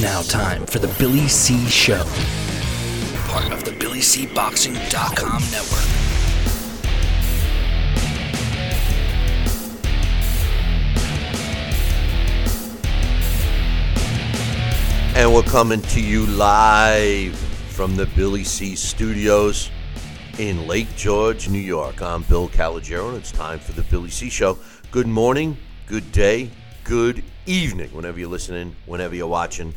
Now time for the Billy C Show, part of the BillyCBoxing.com network. And we're coming to you live from the Billy C Studios in Lake George, New York. I'm Bill Calogero, and it's time for the Billy C Show. Good morning, good day, good evening, whenever you're listening, whenever you're watching.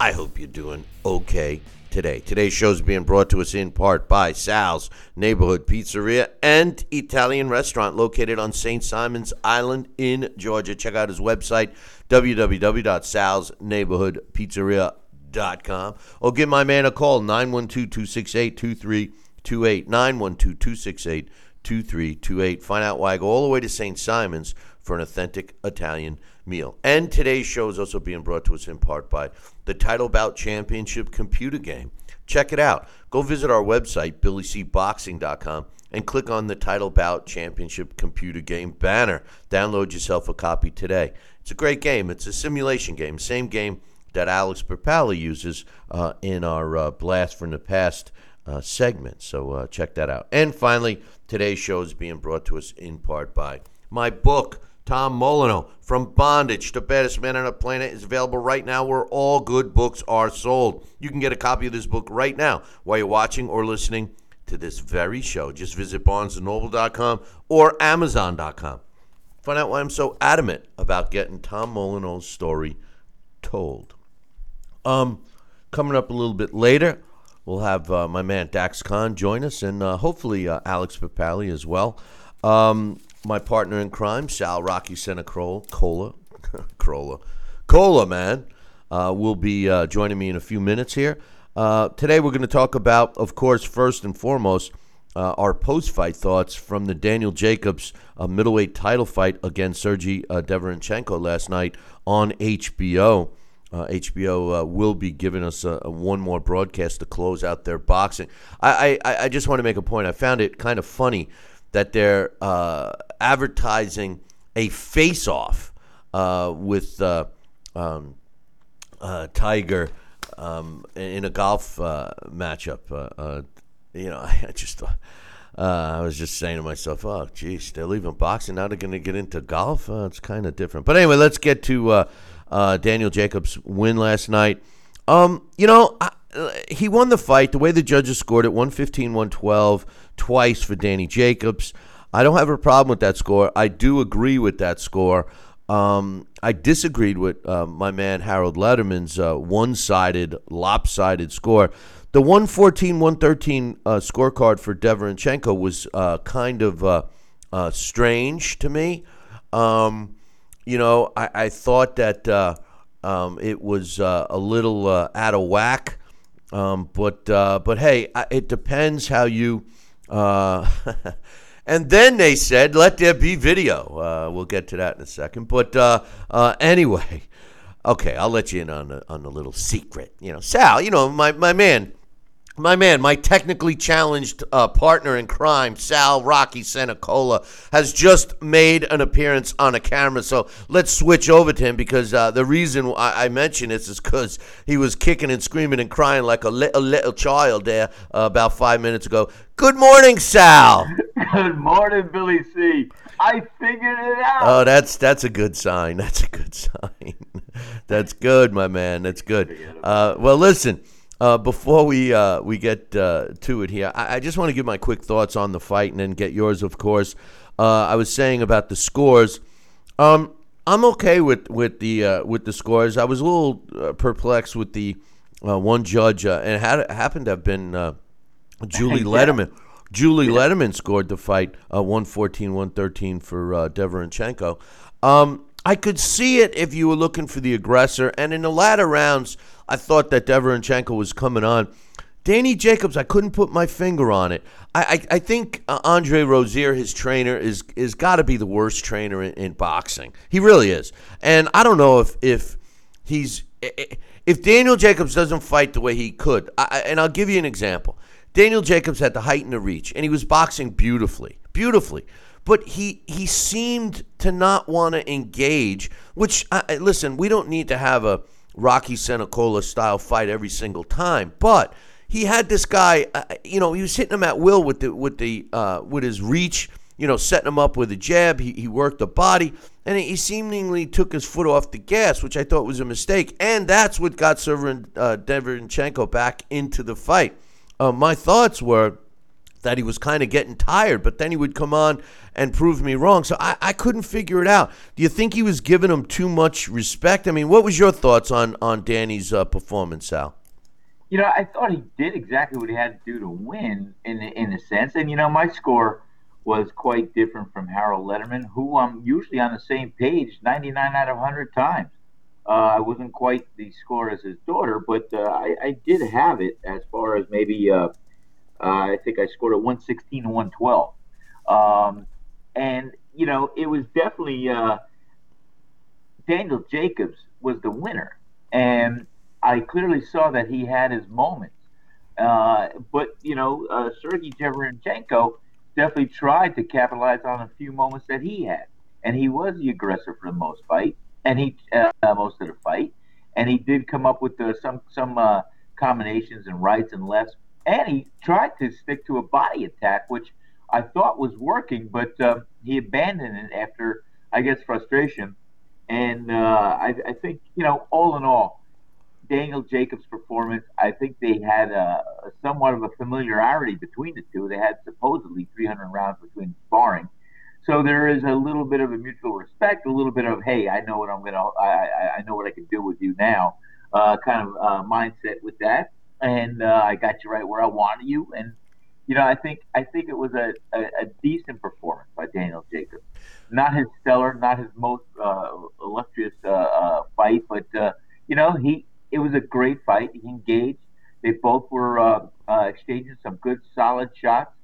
I hope you're doing okay today. Today's show is being brought to us in part by Sal's Neighborhood Pizzeria and Italian Restaurant located on St. Simon's Island in Georgia. Check out his website, www.salsneighborhoodpizzeria.com, or give my man a call, 912 268 2328. 912 268 2328. Find out why I go all the way to St. Simon's for an authentic Italian meal. And today's show is also being brought to us in part by the Title Bout Championship computer game. Check it out. Go visit our website, billycboxing.com, and click on the Title Bout Championship computer game banner. Download yourself a copy today. It's a great game. It's a simulation game, same game that Alex Perpali uses uh, in our uh, Blast from the Past uh, segment. So uh, check that out. And finally, today's show is being brought to us in part by my book, Tom Molyneux, From Bondage, The Baddest Man on the Planet, is available right now where all good books are sold. You can get a copy of this book right now while you're watching or listening to this very show. Just visit barnesandnoble.com or amazon.com. Find out why I'm so adamant about getting Tom Molyneux's story told. Um, coming up a little bit later, we'll have uh, my man Dax Khan join us, and uh, hopefully uh, Alex Papali as well. Um, my partner in crime, Sal Rocky Santa Cola, Cola, Cola, man, uh, will be uh, joining me in a few minutes here. Uh, today, we're going to talk about, of course, first and foremost, uh, our post-fight thoughts from the Daniel Jacobs uh, middleweight title fight against Sergey uh, Deverenchenko last night on HBO. Uh, HBO uh, will be giving us a, a one more broadcast to close out their boxing. I, I, I just want to make a point. I found it kind of funny that they're uh, advertising a face-off uh, with uh, um, uh, Tiger um, in a golf uh, matchup. Uh, you know, I just I was just saying to myself, "Oh, geez, they're leaving boxing now. They're going to get into golf. it's kind of different." But anyway, let's get to Daniel Jacobs' win last night. Um, you know, I, he won the fight the way the judges scored it 115 112 twice for Danny Jacobs. I don't have a problem with that score. I do agree with that score. Um, I disagreed with uh, my man Harold Lederman's uh, one sided, lopsided score. The 114 113 uh, scorecard for Deverenchenko was uh, kind of uh, uh, strange to me. Um, you know, I, I thought that um, it was a little out of whack. Um, but uh, but hey, it depends how you uh, and then they said, let there be video. Uh, we'll get to that in a second. But uh, uh, anyway, okay, I'll let you in on a, on a little secret. You know, Sal, you know, my, my man, my man, my technically challenged uh, partner in crime, Sal Rocky Senacola, has just made an appearance on a camera. So let's switch over to him because uh, the reason I, I mention this is because he was kicking and screaming and crying like a little, little child there uh, about five minutes ago. Good morning, Sal. Good morning, Billy C. I figured it out. Oh, that's that's a good sign. That's a good sign. that's good, my man. That's good. Uh, well, listen. Uh, before we uh, we get uh, to it here, I, I just want to give my quick thoughts on the fight and then get yours, of course. Uh, I was saying about the scores. Um, I'm okay with with the uh, with the scores. I was a little uh, perplexed with the one judge, and it had, happened to have been Julie Lederman. Julie yeah. Lederman scored the fight, 114 113 for uh, Deverenchenko. Um, I could see it if you were looking for the aggressor. And in the latter rounds, I thought that Deverenchenko was coming on. Danny Jacobs, I couldn't put my finger on it. I, I, I think uh, Andre Rozier, his trainer, is is got to be the worst trainer in, in, boxing. He really is. And I don't know if if he's if Daniel Jacobs doesn't fight the way he could. I, and I'll give you an example. Daniel Jacobs had the height and the reach, and he was boxing beautifully, beautifully but he he seemed to not want to engage. Which uh, listen, we don't need to have a Rocky Senacola style fight every single time, but he had this guy. Uh, you know, he was hitting him at will with the with the uh, with his reach. You know, setting him up with a jab. He, he worked the body, and he seemingly took his foot off the gas, which I thought was a mistake. And that's what got Severin uh, Derevyanchenko back into the fight. Uh, my thoughts were that he was kind of getting tired, but then he would come on and prove me wrong. So I, I couldn't figure it out. Do you think he was giving him too much respect? I mean, what was your thoughts on on Danny's uh, performance, Sal? You know, I thought he did exactly what he had to do to win, in in a sense. And you know, my score was quite different from Harold Lederman, who I'm usually on the same page 99 out of 100 times. Uh, I wasn't quite the score as his daughter, but uh, I, I, did have it as far as maybe uh, uh I think I scored a 116 and 112. Um, and, you know, it was definitely uh, Daniel Jacobs was the winner. And I clearly saw that he had his moments. Uh, but, you know, uh, Sergey Derevyanchenko definitely tried to capitalize on a few moments that he had. And he was the aggressor for the most fight, and he uh, most of the fight, and he did come up with uh, some some uh, combinations and rights and lefts, and he tried to stick to a body attack, which I thought was working, but uh, he abandoned it after I guess frustration. And uh, I, I think you know, all in all, Daniel Jacobs' performance, I think they had a, a, somewhat of a familiarity between the two. They had supposedly 300 rounds between sparring. So there is a little bit of a mutual respect, a little bit of, hey, I know what I'm gonna, I, I know what I can do with you now, uh, kind of uh, mindset with that, and uh, I got you right where I wanted you, and you know, I think I think it was a, a, a decent performance by Daniel Jacobs. Not his stellar, not his most uh, illustrious uh, uh, fight, but you know, he it was a great fight. He engaged. They both were uh, uh, exchanging some good, solid shots.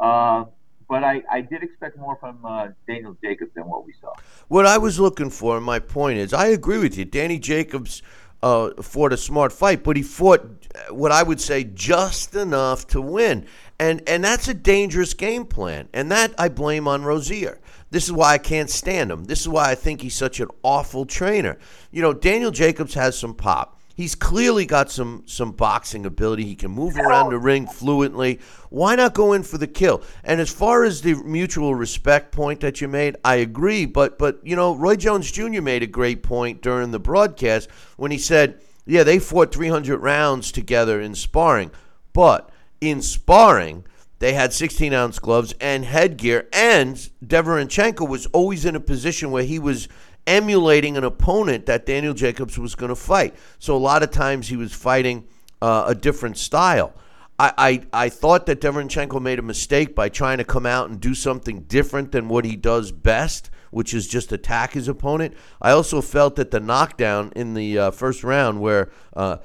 Uh, but I, I did expect more from uh, Daniel Jacobs than what we saw. What I was looking for, my point is, I agree with you. Danny Jacobs uh, fought a smart fight, but he fought uh, what I would say just enough to win, and and that's a dangerous game plan, and that I blame on Rozier. This is why I can't stand him. This is why I think he's such an awful trainer. You know, Daniel Jacobs has some pop. He's clearly got some some boxing ability. He can move around the ring fluently. Why not go in for the kill? And as far as the mutual respect point that you made, I agree. But but you know, Roy Jones Jr. made a great point during the broadcast when he said, "Yeah, they fought 300 rounds together in sparring, but in sparring." They had 16 ounce gloves and headgear, and Derevyanchenko was always in a position where he was emulating an opponent that Daniel Jacobs was going to fight. So a lot of times he was fighting uh, a different style. I, I, I thought that Derevyanchenko made a mistake by trying to come out and do something different than what he does best, which is just attack his opponent. I also felt that the knockdown in the uh, first round, where uh,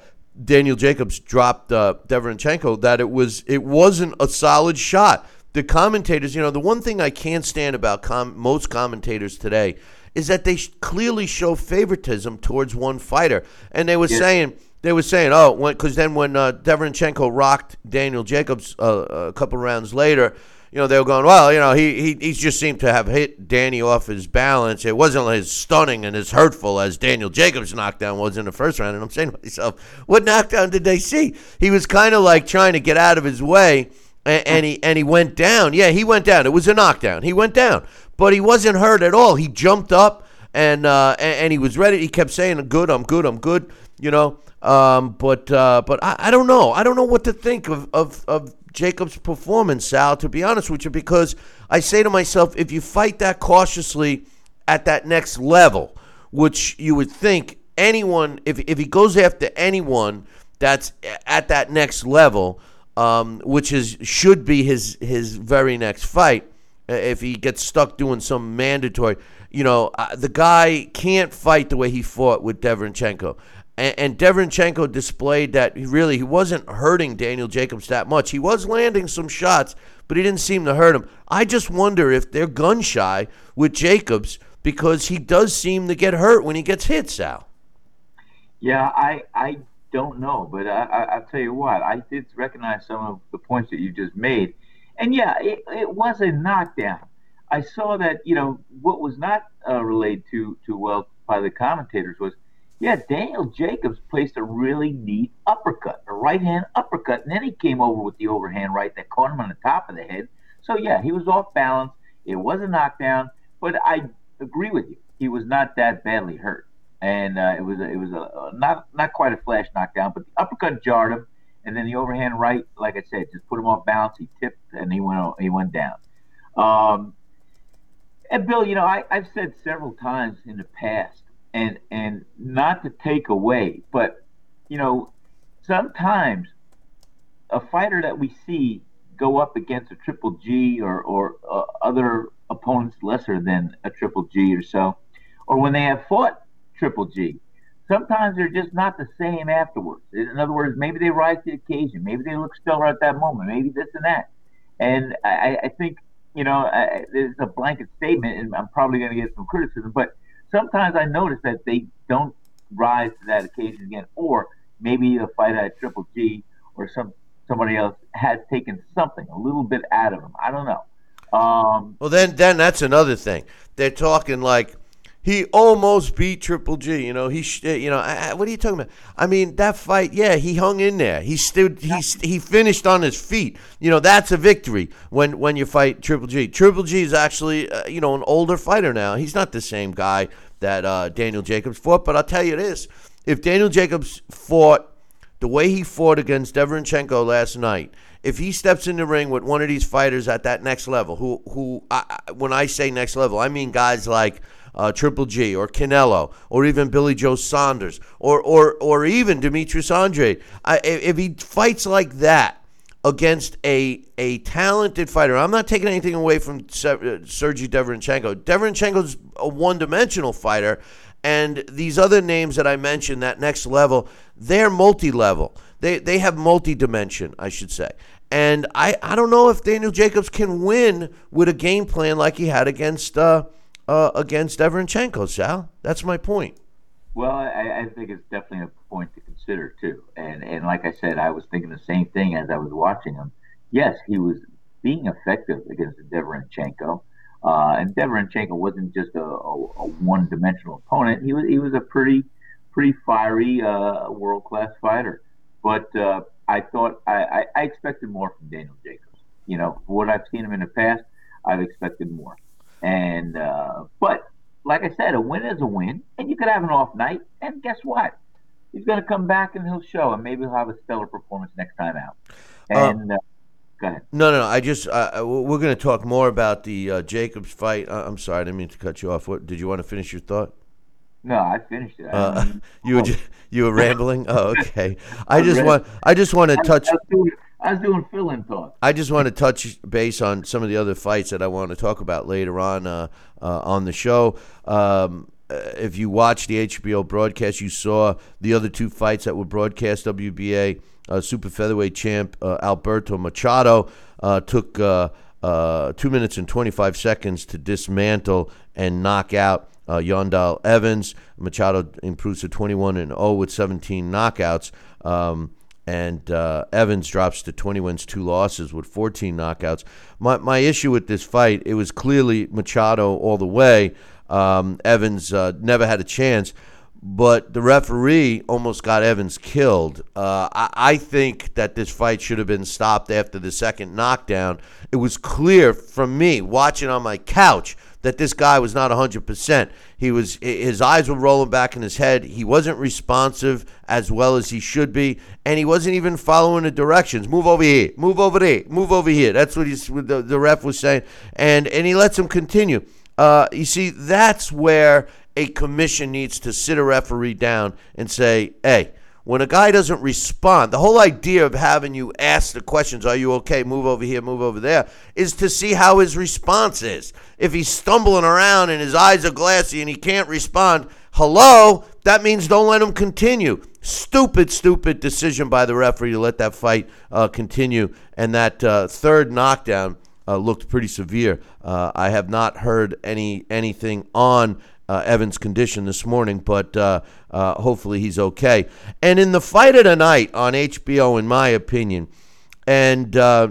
Daniel Jacobs dropped uh, Derevyanchenko, that it was it wasn't a solid shot. The commentators, you know, the one thing I can't stand about com- most commentators today is that they clearly show favoritism towards one fighter. And they were yeah. saying they were saying, oh, because then when uh, Derevyanchenko rocked Daniel Jacobs uh, a couple rounds later, you know, they were going, well, you know, he, he he just seemed to have hit Danny off his balance. It wasn't as stunning and as hurtful as Daniel Jacobs' knockdown was in the first round. And I'm saying to myself, what knockdown did they see? He was kind of like trying to get out of his way, and he and he went down. Yeah, he went down. It was a knockdown. He went down but he wasn't hurt at all. He jumped up and uh, and, and, he was ready. He kept saying, "Good, I'm good, I'm good," you know. Um, but uh, but I, I don't know. I don't know what to think of, of of Jacob's performance, Sal. To be honest with you, because I say to myself, if you fight that cautiously at that next level, which you would think anyone, if if he goes after anyone that's at that next level, um, which is should be his his very next fight if he gets stuck doing some mandatory. You know, uh, the guy can't fight the way he fought with Derevyanchenko. And, and displayed that he really he wasn't hurting Daniel Jacobs that much. He was landing some shots, but he didn't seem to hurt him. I just wonder if they're gun shy with Jacobs because he does seem to get hurt when he gets hit, Sal. Yeah, I I don't know, but I, I, I'll tell you what, I did recognize some of the points that you just made and yeah, it, it was a knockdown. I saw that, you know, what was not uh, relayed to, to well by the commentators was Yeah, Daniel Jacobs placed a really neat uppercut, a right hand uppercut, and then he came over with the overhand right that caught him on the top of the head. So yeah, he was off balance. It was a knockdown, but I agree with you. He was not that badly hurt, and uh, it was a, it was a, a not not quite a flash knockdown, but the uppercut jarred him, and then the overhand right, like I said, just put him off balance. He tipped and he went he went down. Um, and Bill, you know, I, I've said several times in the past and and not to take away, but you know, sometimes a fighter that we see go up against a triple G or or uh, other opponents lesser than a triple G or so, or when they have fought triple G, sometimes they're just not the same afterwards. In other words, maybe they rise to the occasion, maybe they look stellar at that moment, maybe this and that, and I, I think you know I, there's a blanket statement, and I'm probably going to get some criticism, but sometimes I notice that they don't rise to that occasion again, or maybe a fight at Triple G or some somebody else has taken something a little bit out of them. I don't know. Um, well, then then that's another thing. They're talking like he almost beat Triple G. You know, he, sh- you know, I, what are you talking about? I mean, that fight, yeah, he hung in there. He stood, he he finished on his feet. You know, that's a victory when when you fight Triple G. Triple G is actually, uh, you know, an older fighter now. He's not the same guy that uh, Daniel Jacobs fought. But I'll tell you this: if Daniel Jacobs fought the way he fought against Derevyanchenko last night, if he steps in the ring with one of these fighters at that next level, who who I, when I say next level, I mean guys like uh, Triple G or Canelo or even Billy Joe Saunders or or or even Demetrius Andrade. I, if he fights like that against a a talented fighter, I'm not taking anything away from uh, Sergey Derevyanchenko. Derevyanchenko's a one-dimensional fighter, and these other names that I mentioned, that next level, they're multi-level. They they have multi-dimension, I should say. And I, I don't know if Daniel Jacobs can win with a game plan like he had against uh, uh, against Derevyanchenko, Sal. That's my point. Well, I, I, think it's definitely a point to consider too. And and like I said, I was thinking the same thing as I was watching him. Yes, he was being effective against Derevyanchenko. Uh, and Derevyanchenko wasn't just a, a, a, one-dimensional opponent. He was he was a pretty pretty fiery uh, world-class fighter. But uh, I thought I, I, I expected more from Daniel Jacobs. You know, what I've seen him in the past, I've expected more. And uh, but like I said, a win is a win, and you could have an off night, and guess what? He's going to come back and he'll show, and maybe he'll have a stellar performance next time out. Uh, and uh, go ahead. No, no, no. I just uh, uh we're going to talk more about the uh, Jacobs fight. I'm sorry, I didn't mean to cut you off. What did you want to finish your thought? No, I finished it. I uh, you were just, you were rambling. Oh, okay. I just want I just want to touch. I was doing, fill-in thoughts. I just want to touch base on some of the other fights that I want to talk about later on uh, uh, on the show. Um, uh, if you watched the HBO broadcast, you saw the other two fights that were broadcast. WBA uh, super featherweight champ uh, Alberto Machado took two minutes and 25 seconds to dismantle and knock out uh, Yuandale Evans. Machado improves to 21 and 0 with 17 knockouts. Um, and uh, Evans drops to 20 wins, two losses with 14 knockouts. My, my issue with this fight, it was clearly Machado all the way. Um, Evans uh, never had a chance, but the referee almost got Evans killed. Uh, I, I, think that this fight should have been stopped after the second knockdown. It was clear from me watching on my couch that this guy was not 100%. He was his eyes were rolling back in his head. He wasn't responsive as well as he should be, and he wasn't even following the directions. Move over here, move over there, move over here. That's what he's the, the ref was saying, and and he lets him continue. Uh, you see, that's where a commission needs to sit a referee down and say, "Hey, when a guy doesn't respond, the whole idea of having you ask the questions, are you okay, move over here, move over there, is to see how his response is. If he's stumbling around and his eyes are glassy and he can't respond, hello, that means don't let him continue. Stupid, stupid decision by the referee to let that fight uh, continue. And that uh, third knockdown uh, looked pretty severe. Uh, I have not heard any anything on uh, Evans' condition this morning, but uh, uh, hopefully he's okay. And in the fight of the night on HBO, in my opinion, and uh,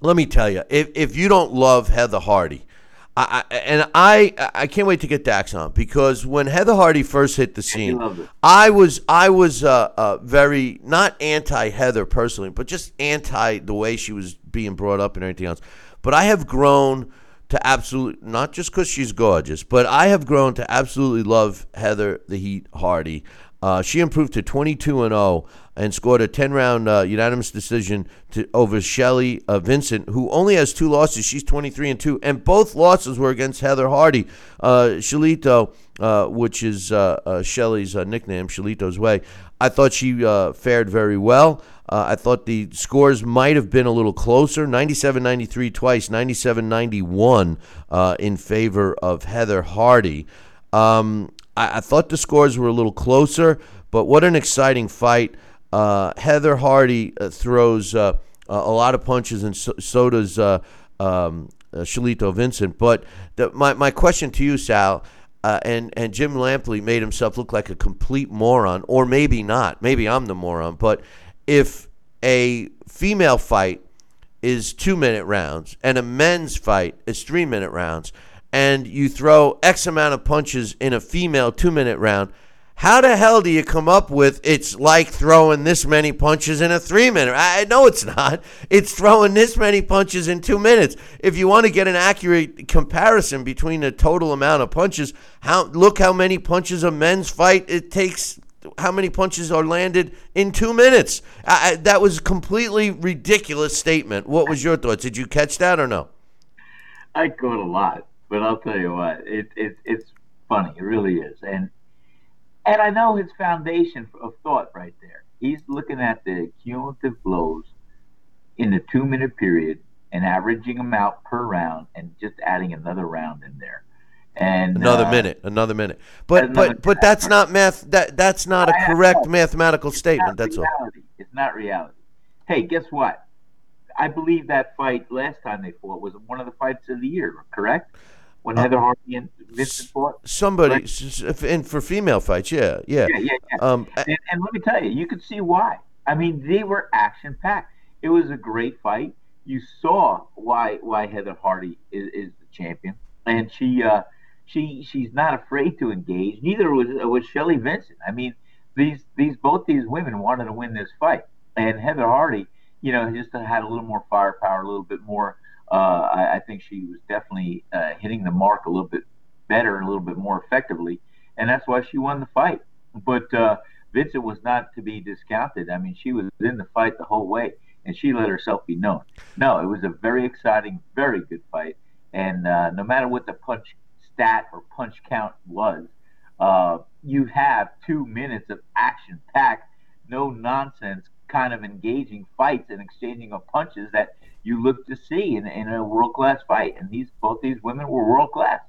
let me tell you, if, if you don't love Heather Hardy, I, I, and I I can't wait to get Dax on because when Heather Hardy first hit the scene, I was I was uh, uh, very not anti Heather personally, but just anti the way she was being brought up and everything else. But I have grown to absolutely not just because she's gorgeous, but I have grown to absolutely love Heather the Heat Hardy. Uh, she improved to 22 and 0 and scored a 10 round uh, unanimous decision to, over Shelly uh, Vincent, who only has two losses. She's 23 and 2, and both losses were against Heather Hardy. Uh, Shelito, uh, which is uh, uh, Shelly's nickname, Shelito's Way, I thought she fared very well. I thought the scores might have been a little closer 97 93 twice, 97 91 in favor of Heather Hardy. Um, I, I, thought the scores were a little closer, but what an exciting fight. Uh, Heather Hardy uh, throws uh, a lot of punches, and so, so does uh, um, uh, Shelito Vincent. But the, my, my question to you, Sal, uh, and, and Jim Lampley made himself look like a complete moron, or maybe not. Maybe I'm the moron. But if a female fight is two minute rounds and a men's fight is three minute rounds, and you throw X amount of punches in a female two minute round, how the hell do you come up with it's like throwing this many punches in a three minute? I know it's not. It's throwing this many punches in two minutes. If you want to get an accurate comparison between the total amount of punches, how look how many punches a men's fight it takes. How many punches are landed in two minutes? I, that was a completely ridiculous statement. What was your thoughts? Did you catch that or no? I caught a lot. But I'll tell you what, it, it it's funny. It really is. And and I know his foundation of thought right there. He's looking at the cumulative blows in the two minute period and averaging them out per round and just adding another round in there. And another uh, minute, another minute. But another but but that's not math that that's not a correct mathematical statement. That's reality. all. It's not reality. Hey, guess what? I believe that fight last time they fought was one of the fights of the year, correct? when uh, Heather Hardy and Vincent fought? Somebody, right? and for female fights, yeah, yeah. Yeah, yeah, yeah. Um, and, and, let me tell you, you could see why. I mean, they were action packed. It was a great fight. You saw why why Heather Hardy is, is the champion, and she uh, she she's not afraid to engage. Neither was was Shelly Vincent. I mean, these these both these women wanted to win this fight, and Heather Hardy, you know, just had a little more firepower, a little bit more uh, I, I, think she was definitely uh, hitting the mark a little bit better and a little bit more effectively, and that's why she won the fight. But uh, Vincent was not to be discounted. I mean, she was in the fight the whole way, and she let herself be known. No, it was a very exciting, very good fight, and uh, no matter what the punch stat or punch count was, uh, you have two minutes of action-packed, no nonsense kind of engaging fights and exchanging of punches that you look to see in, in a world class fight. And these both these women were world class.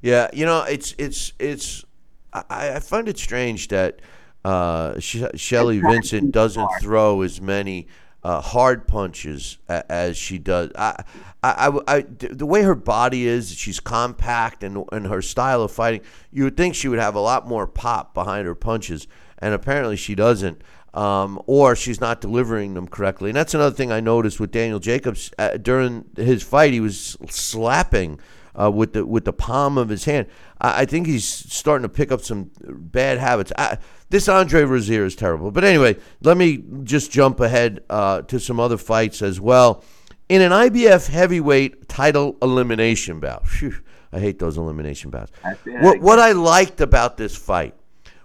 Yeah, you know, it's it's it's. I, I find it strange that uh, Shelly Vincent doesn't throw as many uh, hard punches as she does. I, I, I, I, the way her body is, she's compact, and and her style of fighting, you would think she would have a lot more pop behind her punches, and apparently she doesn't um, or she's not delivering them correctly. And that's another thing I noticed with Daniel Jacobs uh, during his fight. He was slapping uh, with the with the palm of his hand. I, I, think he's starting to pick up some bad habits. I, this Andre Rozier is terrible. But anyway, let me just jump ahead uh, to some other fights as well. In an IBF heavyweight title elimination bout. Whew, I hate those elimination bouts. What, what I liked about this fight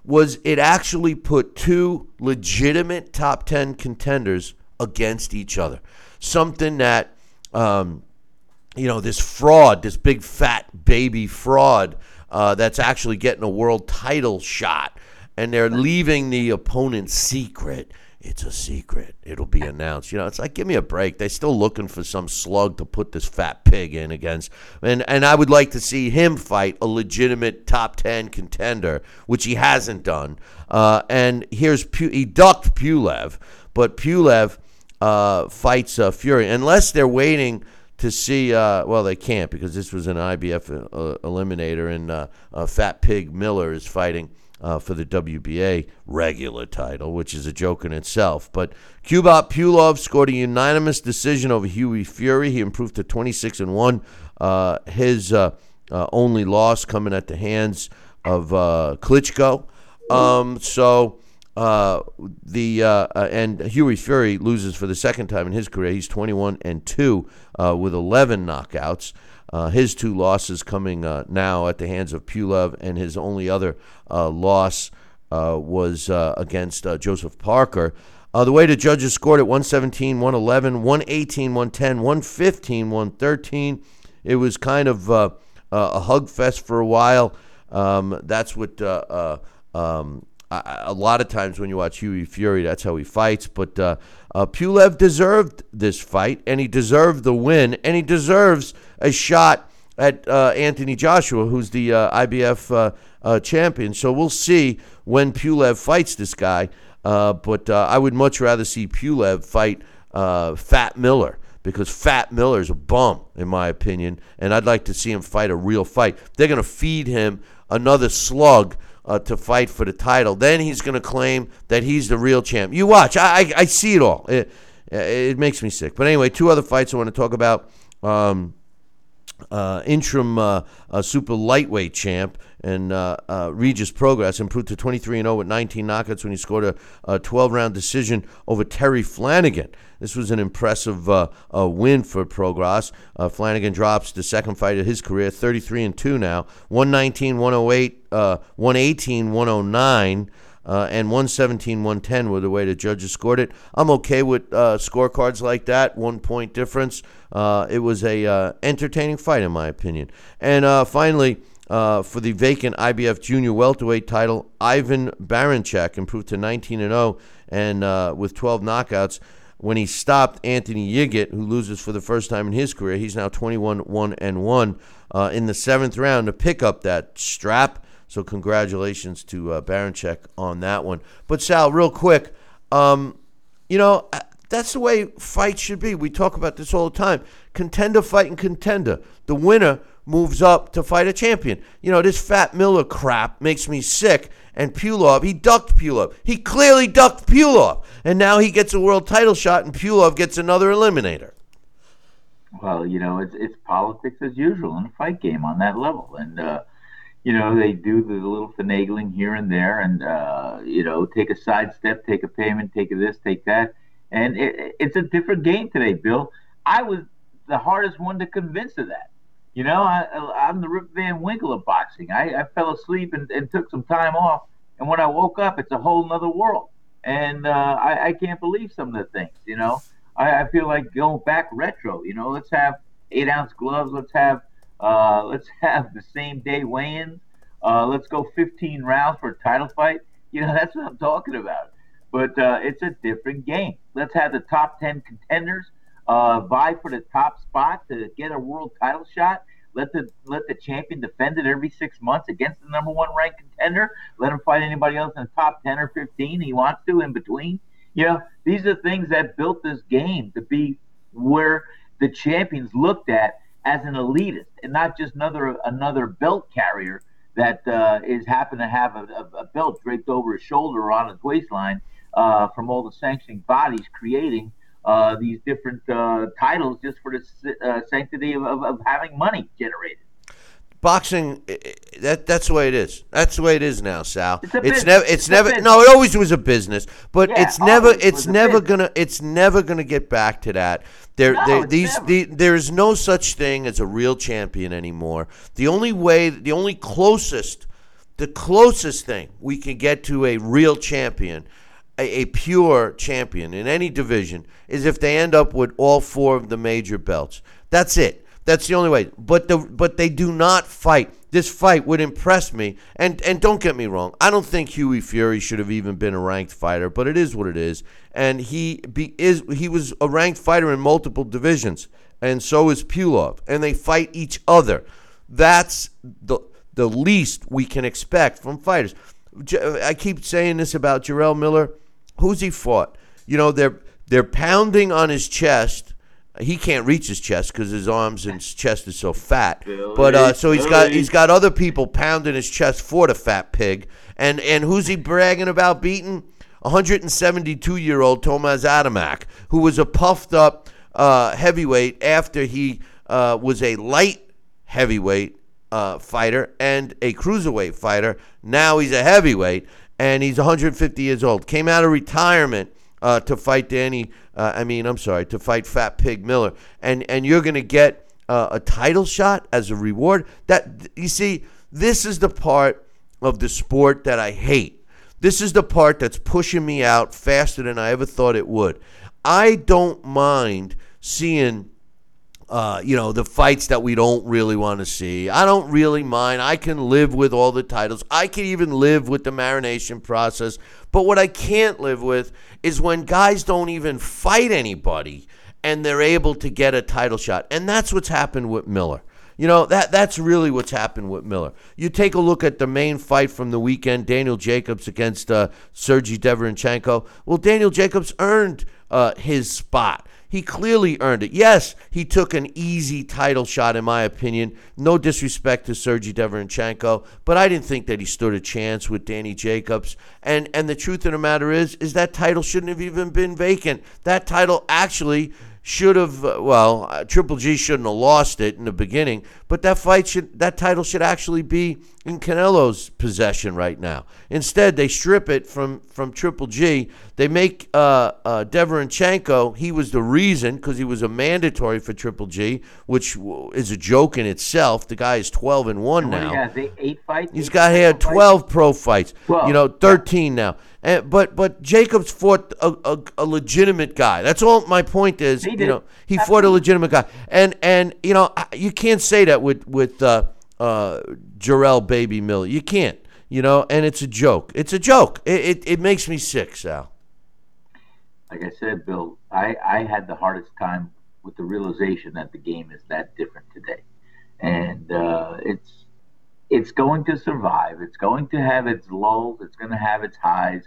was it actually put two legitimate top 10 contenders against each other. Something that, um, you know, this fraud, this big fat baby fraud uh, that's actually getting a world title shot, and they're leaving the opponent secret it's a secret. It'll be announced. You know, it's like give me a break. They're still looking for some slug to put this fat pig in against. And and I would like to see him fight a legitimate top ten contender, which he hasn't done. Uh, and here's he ducked Pulev, but Pulev uh, fights uh, Fury unless they're waiting to see. Uh, well, they can't because this was an IBF uh, eliminator, and uh, Fat Pig Miller is fighting uh, for the WBA regular title, which is a joke in itself. But Kubrat Pulev scored a unanimous decision over Hughie Fury. He improved to 26 and one. Uh, his uh, uh, only loss coming at the hands of uh, Klitschko. Um, so. Uh, the and Hughie Fury loses for the second time in his career. He's 21 and two with 11 knockouts. Uh, his two losses coming uh, now at the hands of Pulev, and his only other uh, loss uh, was uh, against Joseph Parker. the way the judges scored it 117, 111, 118, 110, 115, 113. It was kind of a hug fest for a while. Um, that's what um, a lot of times when you watch Hughie Fury, that's how he fights. But uh, uh, Pulev deserved this fight, and he deserved the win, and he deserves a shot at uh, Anthony Joshua, who's the uh, IBF uh, uh, champion. So we'll see when Pulev fights this guy. but I would much rather see Pulev fight Fat Miller because Fat Miller's a bum, in my opinion, and I'd like to see him fight a real fight. They're going to feed him another slug uh, to fight for the title. Then he's going to claim that he's the real champ. You watch. I, I, I see it all. It, it makes me sick. But anyway, two other fights I want to talk about. Um, uh, interim uh, uh, super lightweight champ and uh, uh, Regis Prograis improved to 23 0 with 19 knockouts when he scored a 12 round decision over Terry Flanagan. This was an impressive uh, win for Prograis. Uh, Flanagan drops the second fight of his career, 33 and 2 now, 119, 108, uh, 118, 109. Uh, and 117, 110 were the way the judges scored it. I'm okay with uh, scorecards like that, one point difference. Uh, it was a entertaining fight, in my opinion. And finally, uh, for the vacant IBF junior welterweight title. Ivan Baranchyk improved to 19 and 0 and uh, with 12 knockouts when he stopped Anthony Yigit, who loses for the first time in his career. He's now 21 1 and 1 uh, in the seventh round to pick up that strap. So congratulations to uh, on that one. But Sal, real quick, um, you know uh, that's the way fights should be. We talk about this all the time. Contender fighting contender. The winner moves up to fight a champion. You know, this Fat Miller crap makes me sick. And Pulev, he ducked Pulev. He clearly ducked Pulev. And now he gets a world title shot, and Pulev gets another eliminator. Well, you know, it's it's politics as usual in a fight game on that level, and uh, you know they do the little finagling here and there, and uh, you know take a sidestep, take a payment, take this, take that, and it, it's a different game today, Bill. I was the hardest one to convince of that. You know, I, am the Rip Van Winkle of boxing. I, I fell asleep and, and, took some time off, and when I woke up, it's a whole nother world. And uh, I, I, can't believe some of the things. You know, I, I, feel like going back retro. You know, let's have eight ounce gloves. Let's have uh, let's have the same day weigh-ins. Uh, let's go 15 rounds for a title fight. You know, that's what I'm talking about. But uh, it's a different game. Let's have the top 10 contenders uh, vie for the top spot to get a world title shot. Let the let the champion defend it every six months against the number one ranked contender. Let him fight anybody else in the top ten or fifteen he wants to in between. You know, these are things that built this game to be where the champions looked at as an elitist and not just another another belt carrier that uh, is to have a, a, a, belt draped over his shoulder or on his waistline uh, from all the sanctioning bodies creating uh, these different uh, titles just for the uh, sanctity of, of, of, having money generated. Boxing, that that's the way it is. That's the way it is now, Sal. It's, it's never, it's, it's never. No, it always was a business, but yeah, it's never, it's never gonna, it's never gonna get back to that. There, no, there these, the, there is no such thing as a real champion anymore. The only way, the only closest, the closest thing we can get to a real champion a, a, pure champion in any division is if they end up with all four of the major belts. That's it. That's the only way. But the but they do not fight. This fight would impress me. And and don't get me wrong. I don't think Hughie Fury should have even been a ranked fighter, but it is what it is. And he be, is he was a ranked fighter in multiple divisions, and so is Pulev. And they fight each other. That's the the least we can expect from fighters. I keep saying this about Jarrell Miller Who's he fought? You know, they're they're pounding on his chest he can't reach his chest because his arms and his chest is so fat. But uh, so he's got he's got other people pounding his chest for the fat pig. And and who's he bragging about beating? 172 year old Tomas Adamek, who was a puffed up uh, heavyweight after he uh, was a light heavyweight uh, fighter and a cruiserweight fighter. Now he's a heavyweight and he's 150 years old. Came out of retirement uh, to fight Danny. Uh, I mean, I'm sorry, to fight Fat Pig Miller, and and you're to get uh, a title shot as a reward. That you see, this is the part of the sport that I hate. This is the part that's pushing me out faster than I ever thought it would. I don't mind seeing uh, you know, the fights that we don't really want to see. I don't really mind. I can live with all the titles. I can even live with the marination process. But what I can't live with is when guys don't even fight anybody and they're able to get a title shot. And that's what's happened with Miller. You know, that that's really what's happened with Miller. You take a look at the main fight from the weekend, Daniel Jacobs against uh, Sergey Derevyanchenko. Well, Daniel Jacobs earned uh, his spot. He clearly earned it. Yes, he took an easy title shot, in my opinion. No disrespect to Sergey Derevyanchenko, but I didn't think that he stood a chance with Danny Jacobs. And and the truth of the matter is, is that title shouldn't have even been vacant. That title actually should have uh, well uh, triple g shouldn't have lost it in the beginning but that fight should that title should actually be in canelo's possession right now. Instead they strip it from from triple g. They make uh uh Derevyanchenko he was the reason because he was a mandatory for triple g which is a joke in itself. The guy is 12 and 1 now. he eight fights? He's got had 12 pro fights. 12. you know 13 now and, but but Jacobs fought a, a, a, legitimate guy. That's all my point is. He you know, he fought a legitimate guy, and and you know you can't say that with with uh, uh, Jarrell Baby Miller. You can't. You know, and it's a joke. It's a joke. It, it, it makes me sick, Sal. Like I said, Bill, I, I had the hardest time with the realization that the game is that different today, and uh, it's it's going to survive. It's going to have its lulls. It's going to have its highs,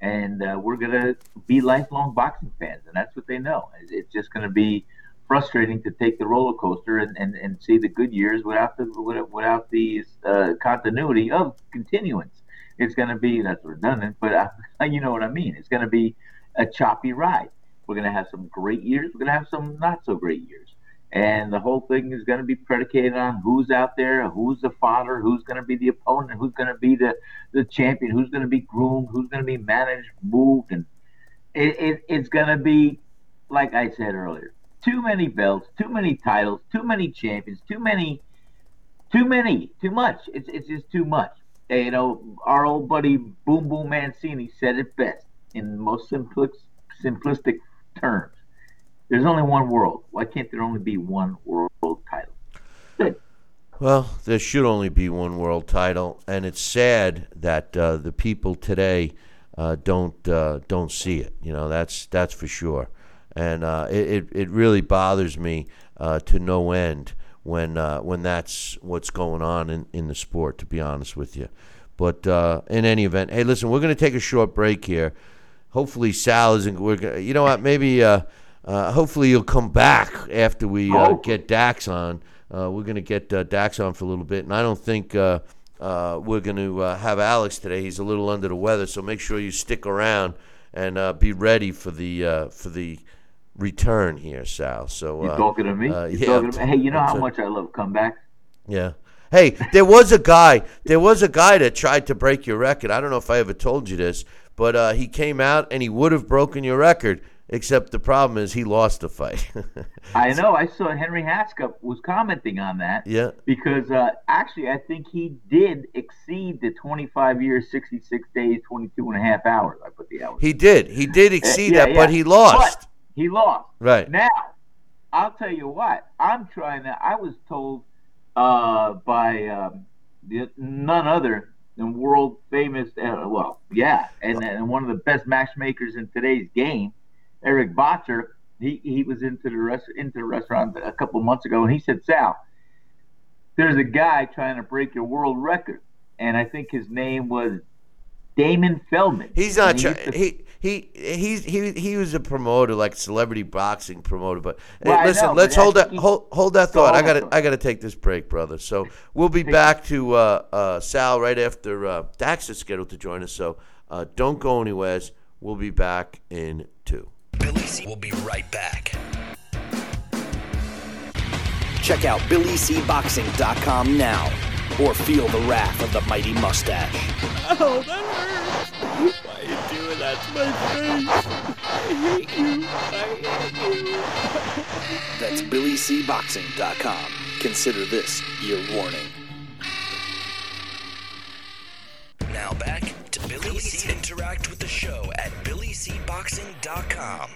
and uh, we're going to be lifelong boxing fans, and that's what they know. It's just going to be frustrating to take the roller coaster and, and, and see the good years without the without the uh, continuity of continuance. It's going to be that's redundant, but uh, you know what I mean. It's going to be a choppy ride. We're going to have some great years. We're going to have some not so great years and the whole thing is going to be predicated on who's out there, who's the father, who's going to be the opponent, who's going to be the, the champion, who's going to be groomed, who's going to be managed, moved, and it, it, it's going to be, like I said earlier, too many belts, too many titles, too many champions, too many, too many, too much. It's it's just too much. You know, our old buddy Boom Boom Mancini said it best in most simplistic terms there's only one world. Why can't there only be one world title? Well, there should only be one world title, and it's sad that uh, the people today uh, don't uh, don't see it. You know, that's that's for sure, and uh, it, it really bothers me uh, to no end when uh, when that's what's going on in, in the sport. To be honest with you, but in any event, hey, listen, we're going to take a short break here. Hopefully, Sal isn't. We're gonna, you know what? Maybe uh, hopefully you'll come back after we uh, oh. get Dax on. Uh, we're going to get uh, Dax on for a little bit, and I don't think uh, uh, we're going to have Alex today. He's a little under the weather, so make sure you stick around and be ready for the for the return here, Sal. So you talking to me? yeah, talking to me? Hey, you know how much I love comebacks. Yeah. Hey, there was a guy. There was a guy that tried to break your record. I don't know if I ever told you this, but he came out and he would have broken your record Except the problem is he lost the fight. I know. I saw Henry Hascup was commenting on that. Yeah. Because uh, actually, I think he did exceed the 25 years, 66 days, 22 and a half hours. I put the hours. He did. He did exceed uh, yeah, that, yeah. but he lost. But he lost. Right. Now, I'll tell you what. I'm trying to. I was told uh, by um, the, none other than world famous. Uh, well, yeah, and, and one of the best matchmakers in today's game Erik Bottjer, he, he was into the rest, into the restaurant a couple months ago, and he said, "Sal, there's a guy trying to break your world record, and I think his name was Damon Feldman." He's not. He, to, he he he he he was a promoter, like celebrity boxing promoter. But Well, I listen, know, let's but hold that hold hold that thought. I got I got to take this break, brother. So we'll be back to uh, uh, Sal right after uh, Dax is scheduled to join us. So uh, don't go anywhere. We'll be back in two. Billy C will be right back. Check out BillyCBoxing.com now or feel the wrath of the mighty mustache. Oh, that hurts. Why are you doing that to my face? I hate you. I hate you. That's BillyCBoxing.com. Consider this your warning. Now back to Billy C. Interact with the show at BillyCBoxing.com.